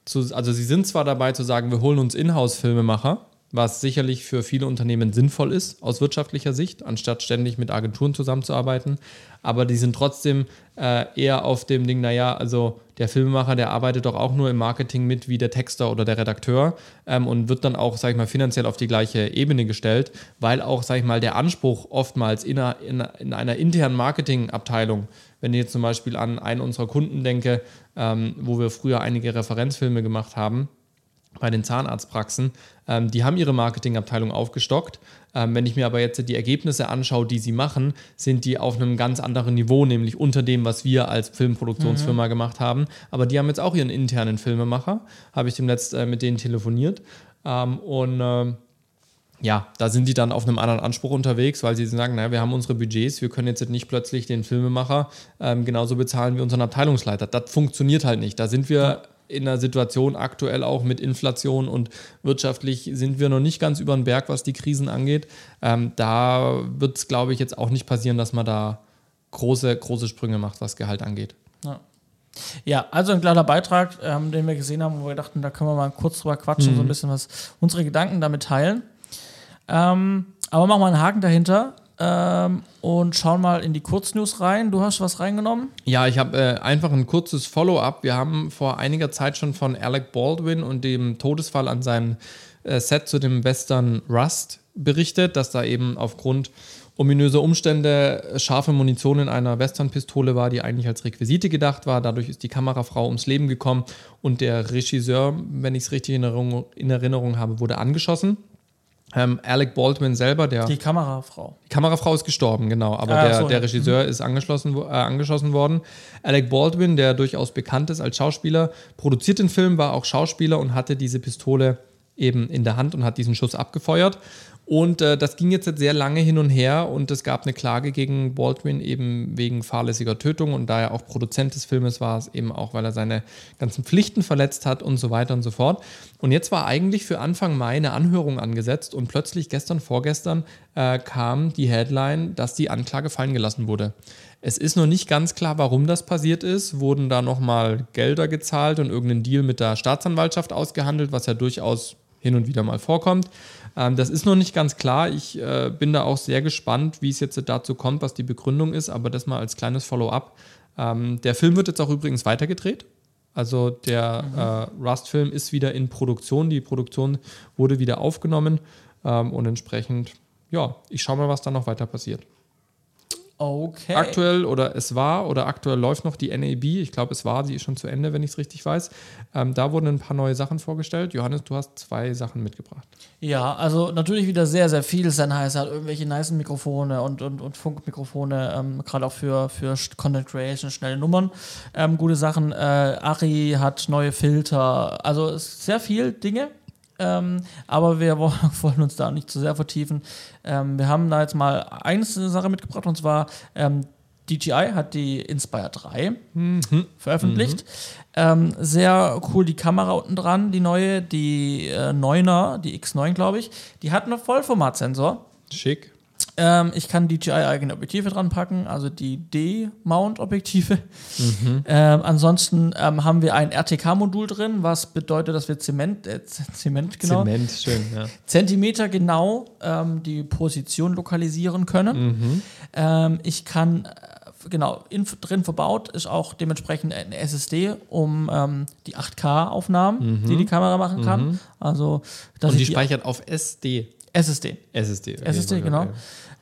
zu, also sie sind zwar dabei zu sagen, wir holen uns Inhouse-Filmemacher, was sicherlich für viele Unternehmen sinnvoll ist aus wirtschaftlicher Sicht, anstatt ständig mit Agenturen zusammenzuarbeiten. Aber die sind trotzdem äh, eher auf dem Ding, naja, also der Filmemacher, der arbeitet doch auch nur im Marketing mit wie der Texter oder der Redakteur ähm, und wird dann auch, sag ich mal, finanziell auf die gleiche Ebene gestellt, weil auch, sag ich mal, der Anspruch oftmals in einer, in, in einer internen Marketingabteilung, wenn ich jetzt zum Beispiel an einen unserer Kunden denke, ähm, wo wir früher einige Referenzfilme gemacht haben, bei den Zahnarztpraxen, ähm, die haben ihre Marketingabteilung aufgestockt. Ähm, wenn ich mir aber jetzt die Ergebnisse anschaue, die sie machen, sind die auf einem ganz anderen Niveau, nämlich unter dem, was wir als Filmproduktionsfirma mhm. gemacht haben. Aber die haben jetzt auch ihren internen Filmemacher, habe ich demnächst äh, mit denen telefoniert. Ähm, und äh, ja, da sind die dann auf einem anderen Anspruch unterwegs, weil sie sagen, naja, wir haben unsere Budgets, wir können jetzt nicht plötzlich den Filmemacher ähm, genauso bezahlen wie unseren Abteilungsleiter. Das funktioniert halt nicht. Da sind wir in einer Situation aktuell auch mit Inflation und wirtschaftlich sind wir noch nicht ganz über den Berg, was die Krisen angeht. Ähm, da wird es, glaube ich, jetzt auch nicht passieren, dass man da große, große Sprünge macht, was Gehalt angeht. Ja. Ja, also ein kleiner Beitrag, ähm, den wir gesehen haben, wo wir dachten, da können wir mal kurz drüber quatschen, mhm. so ein bisschen was unsere Gedanken damit teilen. Ähm, aber machen wir einen Haken dahinter ähm, und schauen mal in die Kurznews rein. Du hast was reingenommen? Ja, ich habe äh, einfach ein kurzes Follow-up. Wir haben vor einiger Zeit schon von Alec Baldwin und dem Todesfall an seinem äh, Set zu dem Western Rust berichtet, dass da eben aufgrund ominöser Umstände äh, scharfe Munition in einer Western-Pistole war, die eigentlich als Requisite gedacht war. Dadurch ist die Kamerafrau ums Leben gekommen und der Regisseur, wenn ich es richtig in Erinnerung, in Erinnerung habe, wurde angeschossen. Ähm, Alec Baldwin selber, der. Die Kamerafrau. Die Kamerafrau ist gestorben, genau. Aber ah, der, so, der Regisseur mhm. ist angeschlossen, äh, angeschossen worden. Alec Baldwin, der durchaus bekannt ist als Schauspieler, produziert den Film, war auch Schauspieler und hatte diese Pistole eben in der Hand und hat diesen Schuss abgefeuert. Und äh, das ging jetzt sehr lange hin und her und es gab eine Klage gegen Baldwin eben wegen fahrlässiger Tötung und da er auch Produzent des Filmes war, es eben auch, weil er seine ganzen Pflichten verletzt hat und so weiter und so fort. Und jetzt war eigentlich für Anfang Mai eine Anhörung angesetzt und plötzlich gestern, vorgestern äh, kam die Headline, dass die Anklage fallen gelassen wurde. Es ist noch nicht ganz klar, warum das passiert ist. Wurden da nochmal Gelder gezahlt und irgendein Deal mit der Staatsanwaltschaft ausgehandelt, was ja durchaus hin und wieder mal vorkommt. Ähm, das ist noch nicht ganz klar. Ich äh, bin da auch sehr gespannt, wie es jetzt dazu kommt, was die Begründung ist, aber das mal als kleines Follow-up. Ähm, der Film wird jetzt auch übrigens weitergedreht. Also der mhm. äh, Rust-Film ist wieder in Produktion. Die Produktion wurde wieder aufgenommen ähm, und entsprechend, ja, ich schaue mal, was da noch weiter passiert. Okay. Aktuell oder es war oder aktuell läuft noch die NAB. Ich glaube, es war, sie ist schon zu Ende, wenn ich es richtig weiß. Ähm, da wurden ein paar neue Sachen vorgestellt. Johannes, du hast zwei Sachen mitgebracht. Ja, also natürlich wieder sehr, sehr viel. Sennheiser hat irgendwelche nice Mikrofone und, und, und Funkmikrofone, ähm, gerade auch für, für Content Creation, schnelle Nummern. Ähm, gute Sachen. Äh, Ari hat neue Filter. Also sehr viel Dinge. Ähm, aber wir wollen uns da nicht zu sehr vertiefen. Ähm, wir haben da jetzt mal eine Sache mitgebracht und zwar ähm, DJI hat die Inspire 3 mhm. veröffentlicht. Mhm. Ähm, sehr cool die Kamera unten dran, die neue, die äh, 9er, die X9 glaube ich. Die hat einen Vollformatsensor. Schick. Ähm, ich kann DJI eigene Objektive dran packen, also die D-Mount-Objektive. Mhm. Ähm, ansonsten ähm, haben wir ein RTK-Modul drin, was bedeutet, dass wir Zement, äh, Zement genau, Zement, schön, ja. Zentimeter genau ähm, die Position lokalisieren können. Mhm. Ähm, ich kann äh, genau, in, drin verbaut ist auch dementsprechend eine SSD, um ähm, die 8K-Aufnahmen, mhm. die die Kamera machen kann. Mhm. Also, Und die, die speichert auf SD. SSD. SSD. Okay, SSD, genau. Okay.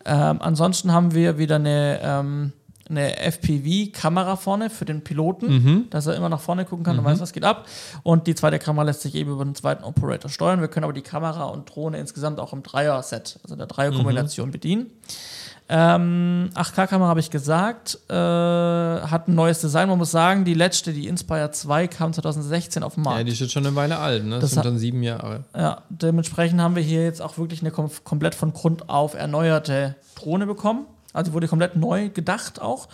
Ähm, ansonsten haben wir wieder eine, ähm, eine FPV-Kamera vorne für den Piloten, mhm. dass er immer nach vorne gucken kann mhm. und weiß, was geht ab. Und die zweite Kamera lässt sich eben über den zweiten Operator steuern. Wir können aber die Kamera und Drohne insgesamt auch im Dreier-Set, also der Dreier-Kombination mhm. bedienen. Ähm, 8K-Kamera habe ich gesagt, äh, hat ein neues Design. Man muss sagen, die letzte, die Inspire 2, kam 2016 auf den Markt. Ja, die ist jetzt schon eine Weile alt, ne? Das, das sind dann sieben Jahre. Ja, dementsprechend haben wir hier jetzt auch wirklich eine kom komplett von Grund auf erneuerte Drohne bekommen. Also wurde komplett neu gedacht auch.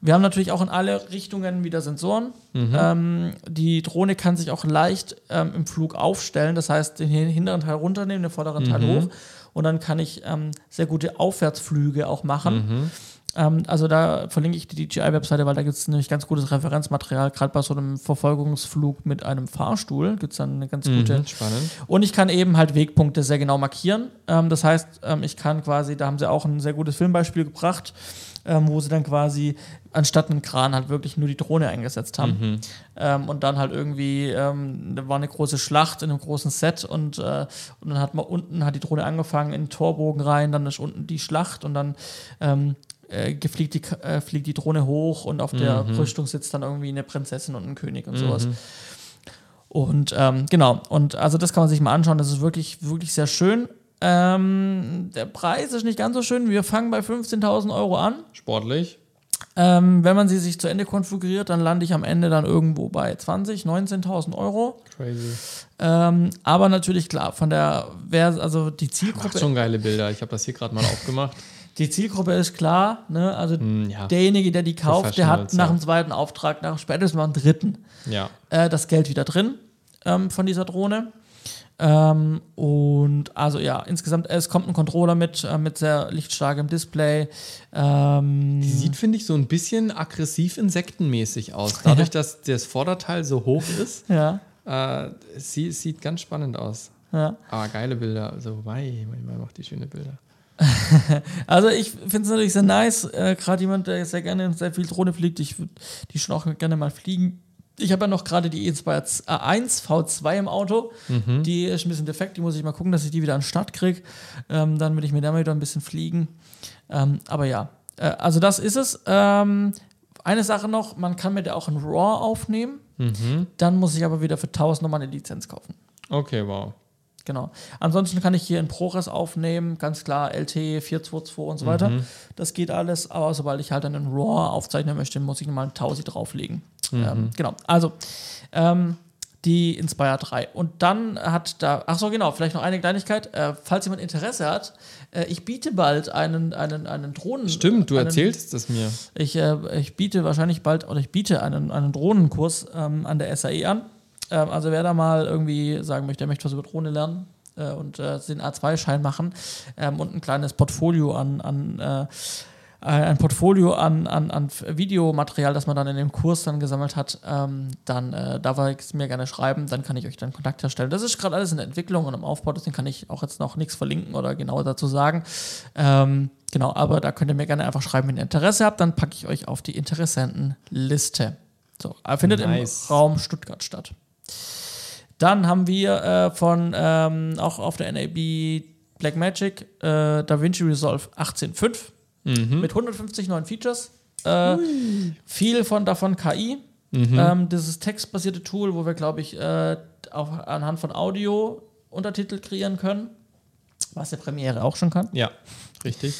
Wir haben natürlich auch in alle Richtungen wieder Sensoren. Mhm. Ähm, die Drohne kann sich auch leicht ähm, im Flug aufstellen, das heißt den hinteren Teil runternehmen, den vorderen mhm. Teil hoch und dann kann ich ähm, sehr gute Aufwärtsflüge auch machen. Mhm. Ähm, also da verlinke ich die DJI-Webseite, weil da gibt es nämlich ganz gutes Referenzmaterial. Gerade bei so einem Verfolgungsflug mit einem Fahrstuhl gibt es dann eine ganz mhm, gute. Spannend. Und ich kann eben halt Wegpunkte sehr genau markieren. Ähm, das heißt, ähm, ich kann quasi, da haben sie auch ein sehr gutes Filmbeispiel gebracht ähm, wo sie dann quasi anstatt einen Kran halt wirklich nur die Drohne eingesetzt haben. Mhm. Ähm, und dann halt irgendwie, ähm, da war eine große Schlacht in einem großen Set und, äh, und dann hat man unten hat die Drohne angefangen in den Torbogen rein, dann ist unten die Schlacht und dann ähm, äh, fliegt, die, äh, fliegt die Drohne hoch und auf der mhm. Rüstung sitzt dann irgendwie eine Prinzessin und ein König und mhm. sowas. Und ähm, genau, und also das kann man sich mal anschauen, das ist wirklich, wirklich sehr schön. Ähm, der Preis ist nicht ganz so schön. Wir fangen bei 15.000 Euro an. Sportlich. Ähm, wenn man sie sich zu Ende konfiguriert, dann lande ich am Ende dann irgendwo bei 20.000, 19.000 Euro. Crazy. Ähm, aber natürlich klar, von der, wer, also die Zielgruppe. Macht schon geile Bilder. Ich habe das hier gerade mal aufgemacht. Die Zielgruppe ist klar, ne? Also Hm, ja. derjenige, der die kauft, der hat nach dem zweiten Auftrag, nach spätestens nach dem dritten, Ja. äh, das Geld wieder drin ähm, von dieser Drohne. Ähm, und also ja, insgesamt, es kommt ein Controller mit, äh, mit sehr lichtstarkem Display. Ähm, Die sieht, finde ich, so ein bisschen aggressiv insektenmäßig aus. Dadurch, dass das Vorderteil so hoch ist, ja, äh, sie sieht ganz spannend aus. ja. Aber geile Bilder. Also, wei, man macht die schöne Bilder. Also ich finde es natürlich sehr nice. Äh, Gerade jemand, der sehr gerne sehr viel Drohne fliegt, ich würde die schon auch gerne mal fliegen. Ich habe ja noch gerade die Inspire 1 V2 im Auto. Die ist ein bisschen defekt, die muss ich mal gucken, dass ich die wieder an den Start kriege. Ähm, dann will ich mir da mal wieder ein bisschen fliegen. Ähm, aber ja, äh, also das ist es. Ähm, eine Sache noch, man kann mit der auch ein RAW aufnehmen. Dann muss ich aber wieder für 1000 nochmal eine Lizenz kaufen. Okay, wow. Genau. Ansonsten kann ich hier in ProRes aufnehmen, ganz klar LT 422 und so weiter. Das geht alles, aber sobald ich halt dann in RAW aufzeichnen möchte, muss ich nochmal einen Tausi drauflegen. Ähm, genau. Also, ähm, die Inspire 3. Und dann hat da, ach so, genau, vielleicht noch eine Kleinigkeit. Äh, falls jemand Interesse hat, äh, ich biete bald einen, einen, einen Drohnen. Stimmt, du einen, erzählst es mir. ich, äh, ich biete wahrscheinlich bald, oder ich biete einen, einen Drohnenkurs ähm, an der SAE an. Ähm, also wer da mal irgendwie sagen möchte, er möchte was über Drohne lernen äh, und äh, den A2-Schein machen ähm, und ein kleines Portfolio an, an äh, ein Portfolio an, an, an Videomaterial, das man dann in dem Kurs dann gesammelt hat, ähm, dann äh, darf es mir gerne schreiben, dann kann ich euch dann Kontakt herstellen. Das ist gerade alles in der Entwicklung und im Aufbau, deswegen kann ich auch jetzt noch nichts verlinken oder genauer dazu sagen. Ähm, genau, aber da könnt ihr mir gerne einfach schreiben, wenn ihr Interesse habt, dann packe ich euch auf die Interessentenliste. So, findet Nice. im Raum Stuttgart statt. Dann haben wir äh, von ähm, auch auf der NAB Blackmagic äh, DaVinci Resolve 18.5 mit 150 neuen Features. Äh, viel von davon KI. Ähm, dieses textbasierte Tool, wo wir, glaube ich, äh, auch anhand von Audio Untertitel kreieren können, was der Premiere auch schon kann. Ja, richtig.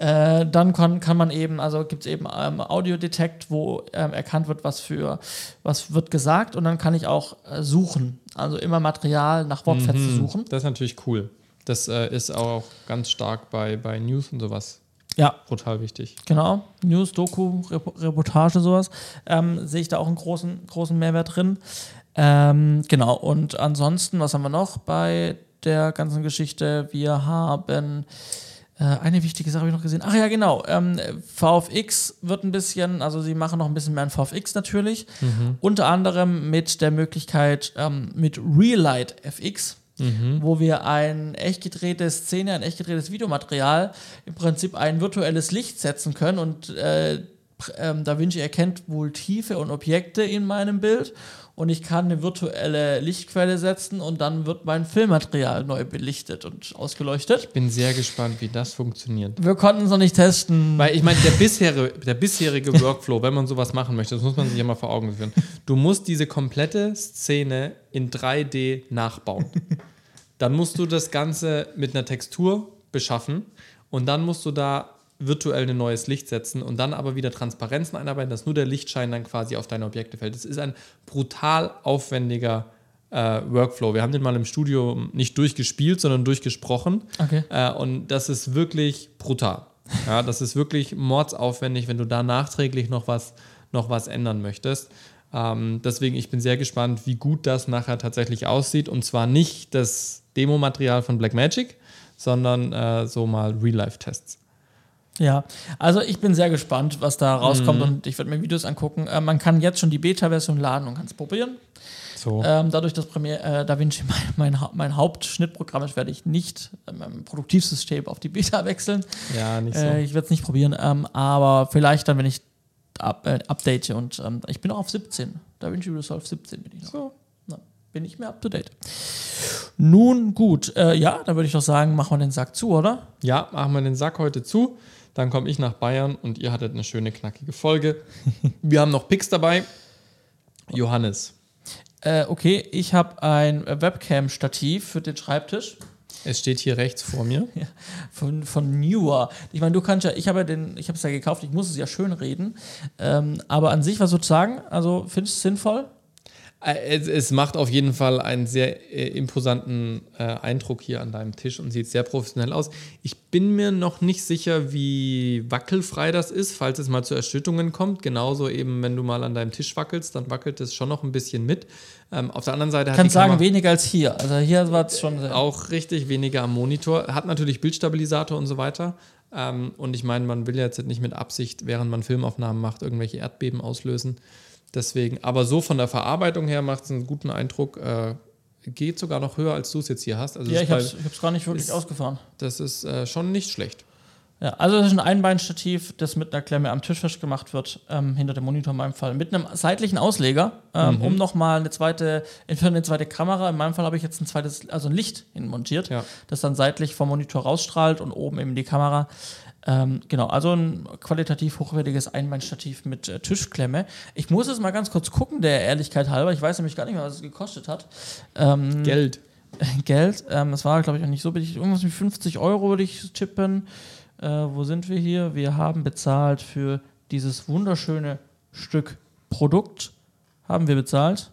Äh, dann kann, kann man eben, also gibt es eben ähm, Audio-Detect, wo ähm, erkannt wird, was für was wird gesagt und dann kann ich auch äh, suchen. Also immer Material nach Wortfetzen suchen. Das ist natürlich cool. Das äh, ist auch ganz stark bei, bei News und sowas Ja, brutal wichtig. genau. News, Doku, Rep Reportage, sowas. Ähm, sehe ich da auch einen großen, großen Mehrwert drin. Ähm, genau, und ansonsten, was haben wir noch bei der ganzen Geschichte? Wir haben eine wichtige Sache habe ich noch gesehen. Ach ja, genau. Ähm, VFX wird ein bisschen, also sie machen noch ein bisschen mehr an VFX natürlich. Unter anderem mit der Möglichkeit ähm, mit Relight FX, wo wir ein echt gedrehte Szene, ein echt gedrehtes Videomaterial, im Prinzip ein virtuelles Licht setzen können und äh, ähm, DaVinci erkennt wohl Tiefe und Objekte in meinem Bild und ich kann eine virtuelle Lichtquelle setzen und dann wird mein Filmmaterial neu belichtet und ausgeleuchtet. Bin sehr gespannt, wie das funktioniert. Wir konnten es noch nicht testen. Weil ich meine, der bisherige, der bisherige Workflow, wenn man sowas machen möchte, das muss man sich ja mal vor Augen führen. Du musst diese komplette Szene in 3D nachbauen. Dann musst du das Ganze mit einer Textur beschaffen und dann musst du da virtuell ein neues Licht setzen und dann aber wieder Transparenzen einarbeiten, dass nur der Lichtschein dann quasi auf deine Objekte fällt. Das ist ein brutal aufwendiger äh, Workflow. Wir haben den mal im Studio nicht durchgespielt, sondern durchgesprochen. Okay. Äh, und das ist wirklich brutal. Ja, das ist wirklich mordsaufwendig, wenn du da nachträglich noch was, noch was ändern möchtest. Ähm, deswegen, ich bin sehr gespannt, wie gut das nachher tatsächlich aussieht. Und zwar nicht das Demo-Material von Blackmagic, sondern äh, so mal Real-Life-Tests. Ja, also ich bin sehr gespannt, was da rauskommt und ich werde mir Videos angucken. Äh, man kann jetzt schon die Beta-Version laden und kann es probieren. So. Ähm, dadurch, dass Premiere äh, DaVinci mein, mein, mein Hauptschnittprogramm ist, werde ich nicht äh, mein Produktivsystem auf die Beta wechseln. ja, nicht so. Äh, ich werde es nicht probieren, ähm, aber vielleicht dann, wenn ich up, äh, update und ähm, ich bin auch auf 17. DaVinci Resolve 17 bin ich noch. so. Na, bin ich mehr up to date. Nun gut, äh, ja, dann würde ich doch sagen, machen wir den Sack zu, oder? Ja, machen wir den Sack heute zu. Dann komme ich nach Bayern und ihr hattet eine schöne, knackige Folge. Wir haben noch Picks dabei. Johannes, Äh, okay, ich habe ein Webcam-Stativ für den Schreibtisch es steht hier rechts vor mir. von, von Newer. Ich meine, du kannst ja, ich habe ja den, ich habe es ja gekauft, ich muss es ja schön reden. Ähm, aber an sich, was sozusagen, also findest du es sinnvoll? Äh, es, es, macht auf jeden Fall einen sehr äh, imposanten äh, Eindruck hier an deinem Tisch und sieht sehr professionell aus. Ich bin mir noch nicht sicher, wie wackelfrei das ist, falls es mal zu Erschüttungen kommt. Genauso eben, wenn du mal an deinem Tisch wackelst, dann wackelt es schon noch ein bisschen mit. Ähm, auf der anderen Seite hat Kann sagen, Kamera weniger als hier. Also hier war es schon. Auch richtig, weniger am Monitor. Hat natürlich Bildstabilisator und so weiter. Ähm, und ich meine, man will jetzt nicht mit Absicht, während man Filmaufnahmen macht, irgendwelche Erdbeben auslösen. Deswegen, aber so von der Verarbeitung her macht es einen guten Eindruck. Äh, geht sogar noch höher, als du es jetzt hier hast. Also ja, ich habe es gar nicht wirklich ist, ausgefahren. Das ist äh, schon nicht schlecht. Ja, also das ist ein Einbeinstativ, das mit einer Klemme am Tisch festgemacht wird, ähm, hinter dem Monitor in meinem Fall, mit einem seitlichen Ausleger, ähm, mhm. um nochmal eine zweite, für eine zweite Kamera, in meinem Fall habe ich jetzt ein zweites, also ein Licht montiert, ja. das dann seitlich vom Monitor rausstrahlt und oben eben die Kamera. Ähm, genau, also ein qualitativ hochwertiges Einbeinstativ mit äh, Tischklemme. Ich muss jetzt mal ganz kurz gucken, der Ehrlichkeit halber. Ich weiß nämlich gar nicht mehr, was es gekostet hat. Ähm, Geld. Geld. Ähm, das war, glaube ich, auch nicht so billig. Irgendwas mit 50 Euro würde ich tippen. Äh, wo sind wir hier? Wir haben bezahlt für dieses wunderschöne Stück Produkt. Haben wir bezahlt?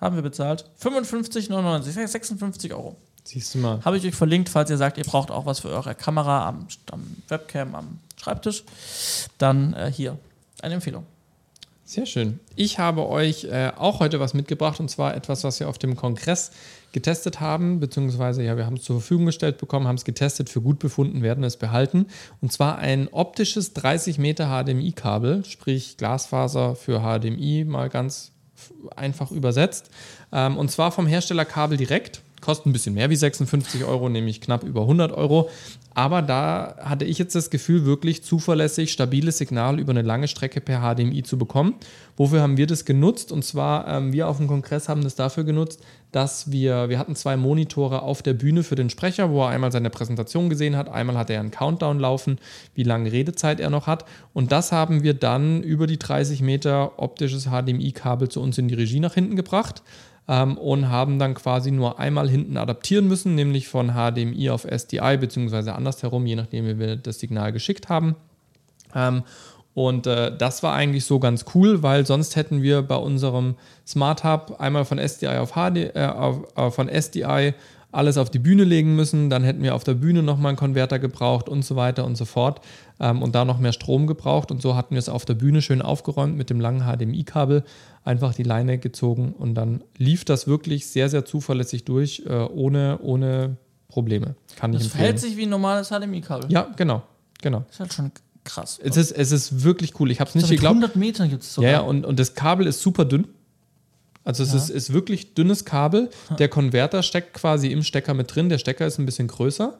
Haben wir bezahlt? 55,99, 56 Euro. Siehst du mal. Habe ich euch verlinkt, falls ihr sagt, ihr braucht auch was für eure Kamera am, am Webcam, am Schreibtisch. Dann äh, hier eine Empfehlung. Sehr schön. Ich habe euch äh, auch heute was mitgebracht und zwar etwas, was wir auf dem Kongress getestet haben, beziehungsweise ja, wir haben es zur Verfügung gestellt bekommen, haben es getestet, für gut befunden, werden es behalten. Und zwar ein optisches 30 Meter HDMI-Kabel, sprich Glasfaser für HDMI, mal ganz einfach übersetzt. Ähm, und zwar vom Hersteller Kabel direkt kostet ein bisschen mehr wie 56 Euro, nämlich knapp über 100 Euro. Aber da hatte ich jetzt das Gefühl, wirklich zuverlässig, stabiles Signal über eine lange Strecke per HDMI zu bekommen. Wofür haben wir das genutzt? Und zwar, ähm, wir auf dem Kongress haben das dafür genutzt, dass wir, wir hatten zwei Monitore auf der Bühne für den Sprecher, wo er einmal seine Präsentation gesehen hat, einmal hat er einen Countdown laufen, wie lange Redezeit er noch hat. Und das haben wir dann über die 30 Meter optisches HDMI-Kabel zu uns in die Regie nach hinten gebracht ähm, und haben dann quasi nur einmal hinten adaptieren müssen, nämlich von HDMI auf SDI, beziehungsweise andersherum, je nachdem, wie wir das Signal geschickt haben. Ähm, und äh, das war eigentlich so ganz cool, weil sonst hätten wir bei unserem Smart Hub einmal von SDI auf, HD, äh, auf, äh, von SDI alles auf die Bühne legen müssen. Dann hätten wir auf der Bühne nochmal einen Konverter gebraucht und so weiter und so fort. Ähm, und da noch mehr Strom gebraucht. Und so hatten wir es auf der Bühne schön aufgeräumt mit dem langen HDMI-Kabel. Einfach die Leine gezogen und dann lief das wirklich sehr, sehr zuverlässig durch, äh, ohne, ohne Probleme. Kann das ich verhält sich wie ein normales HDMI-Kabel. Ja, genau. genau. Das ist halt schon krass. Es ist, es ist wirklich cool. Ich habe es nicht geglaubt. 100 Metern gibt es sogar. Ja, und, und das Kabel ist super dünn. Also es ja. ist, ist wirklich dünnes Kabel. Der Konverter steckt quasi im Stecker mit drin. Der Stecker ist ein bisschen größer.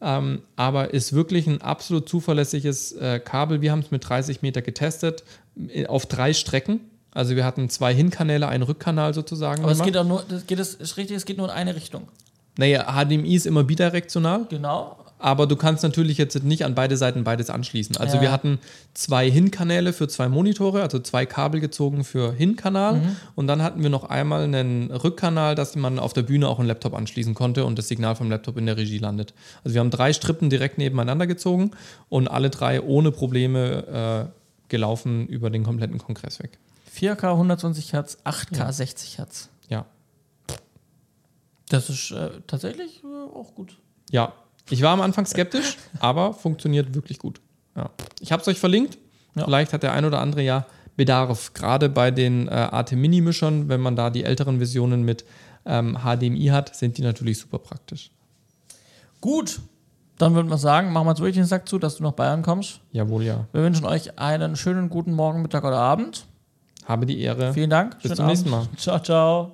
Ähm, aber ist wirklich ein absolut zuverlässiges äh, Kabel. Wir haben es mit 30 Meter getestet äh, auf drei Strecken. Also wir hatten zwei Hinkanäle, einen Rückkanal sozusagen. Aber gemacht. es geht auch nur, das geht es, ist richtig, es geht nur in eine Richtung. Naja, HDMI ist immer bidirektional. Genau aber du kannst natürlich jetzt nicht an beide Seiten beides anschließen. Also ja. wir hatten zwei Hin-Kanäle für zwei Monitore, also zwei Kabel gezogen für Hin-Kanal mhm. und dann hatten wir noch einmal einen Rückkanal, dass man auf der Bühne auch einen Laptop anschließen konnte und das Signal vom Laptop in der Regie landet. Also wir haben drei Strippen direkt nebeneinander gezogen und alle drei ohne Probleme äh, gelaufen über den kompletten Kongress weg. 4K 120 Hertz, 8K ja. 60 Hertz. Ja. Das ist äh, tatsächlich äh, auch gut. Ja, ich war am Anfang skeptisch, aber funktioniert wirklich gut. Ja. Ich habe es euch verlinkt. Ja. Vielleicht hat der ein oder andere ja Bedarf. Gerade bei den äh, AT-Mini-Mischern, wenn man da die älteren Versionen mit ähm, HDMI hat, sind die natürlich super praktisch. Gut, dann würde man sagen, machen wir jetzt wirklich den Sack zu, dass du nach Bayern kommst. Jawohl, ja. Wir wünschen euch einen schönen guten Morgen, Mittag oder Abend. Habe die Ehre. Vielen Dank. Bis zum Abend. nächsten Mal. Ciao, ciao.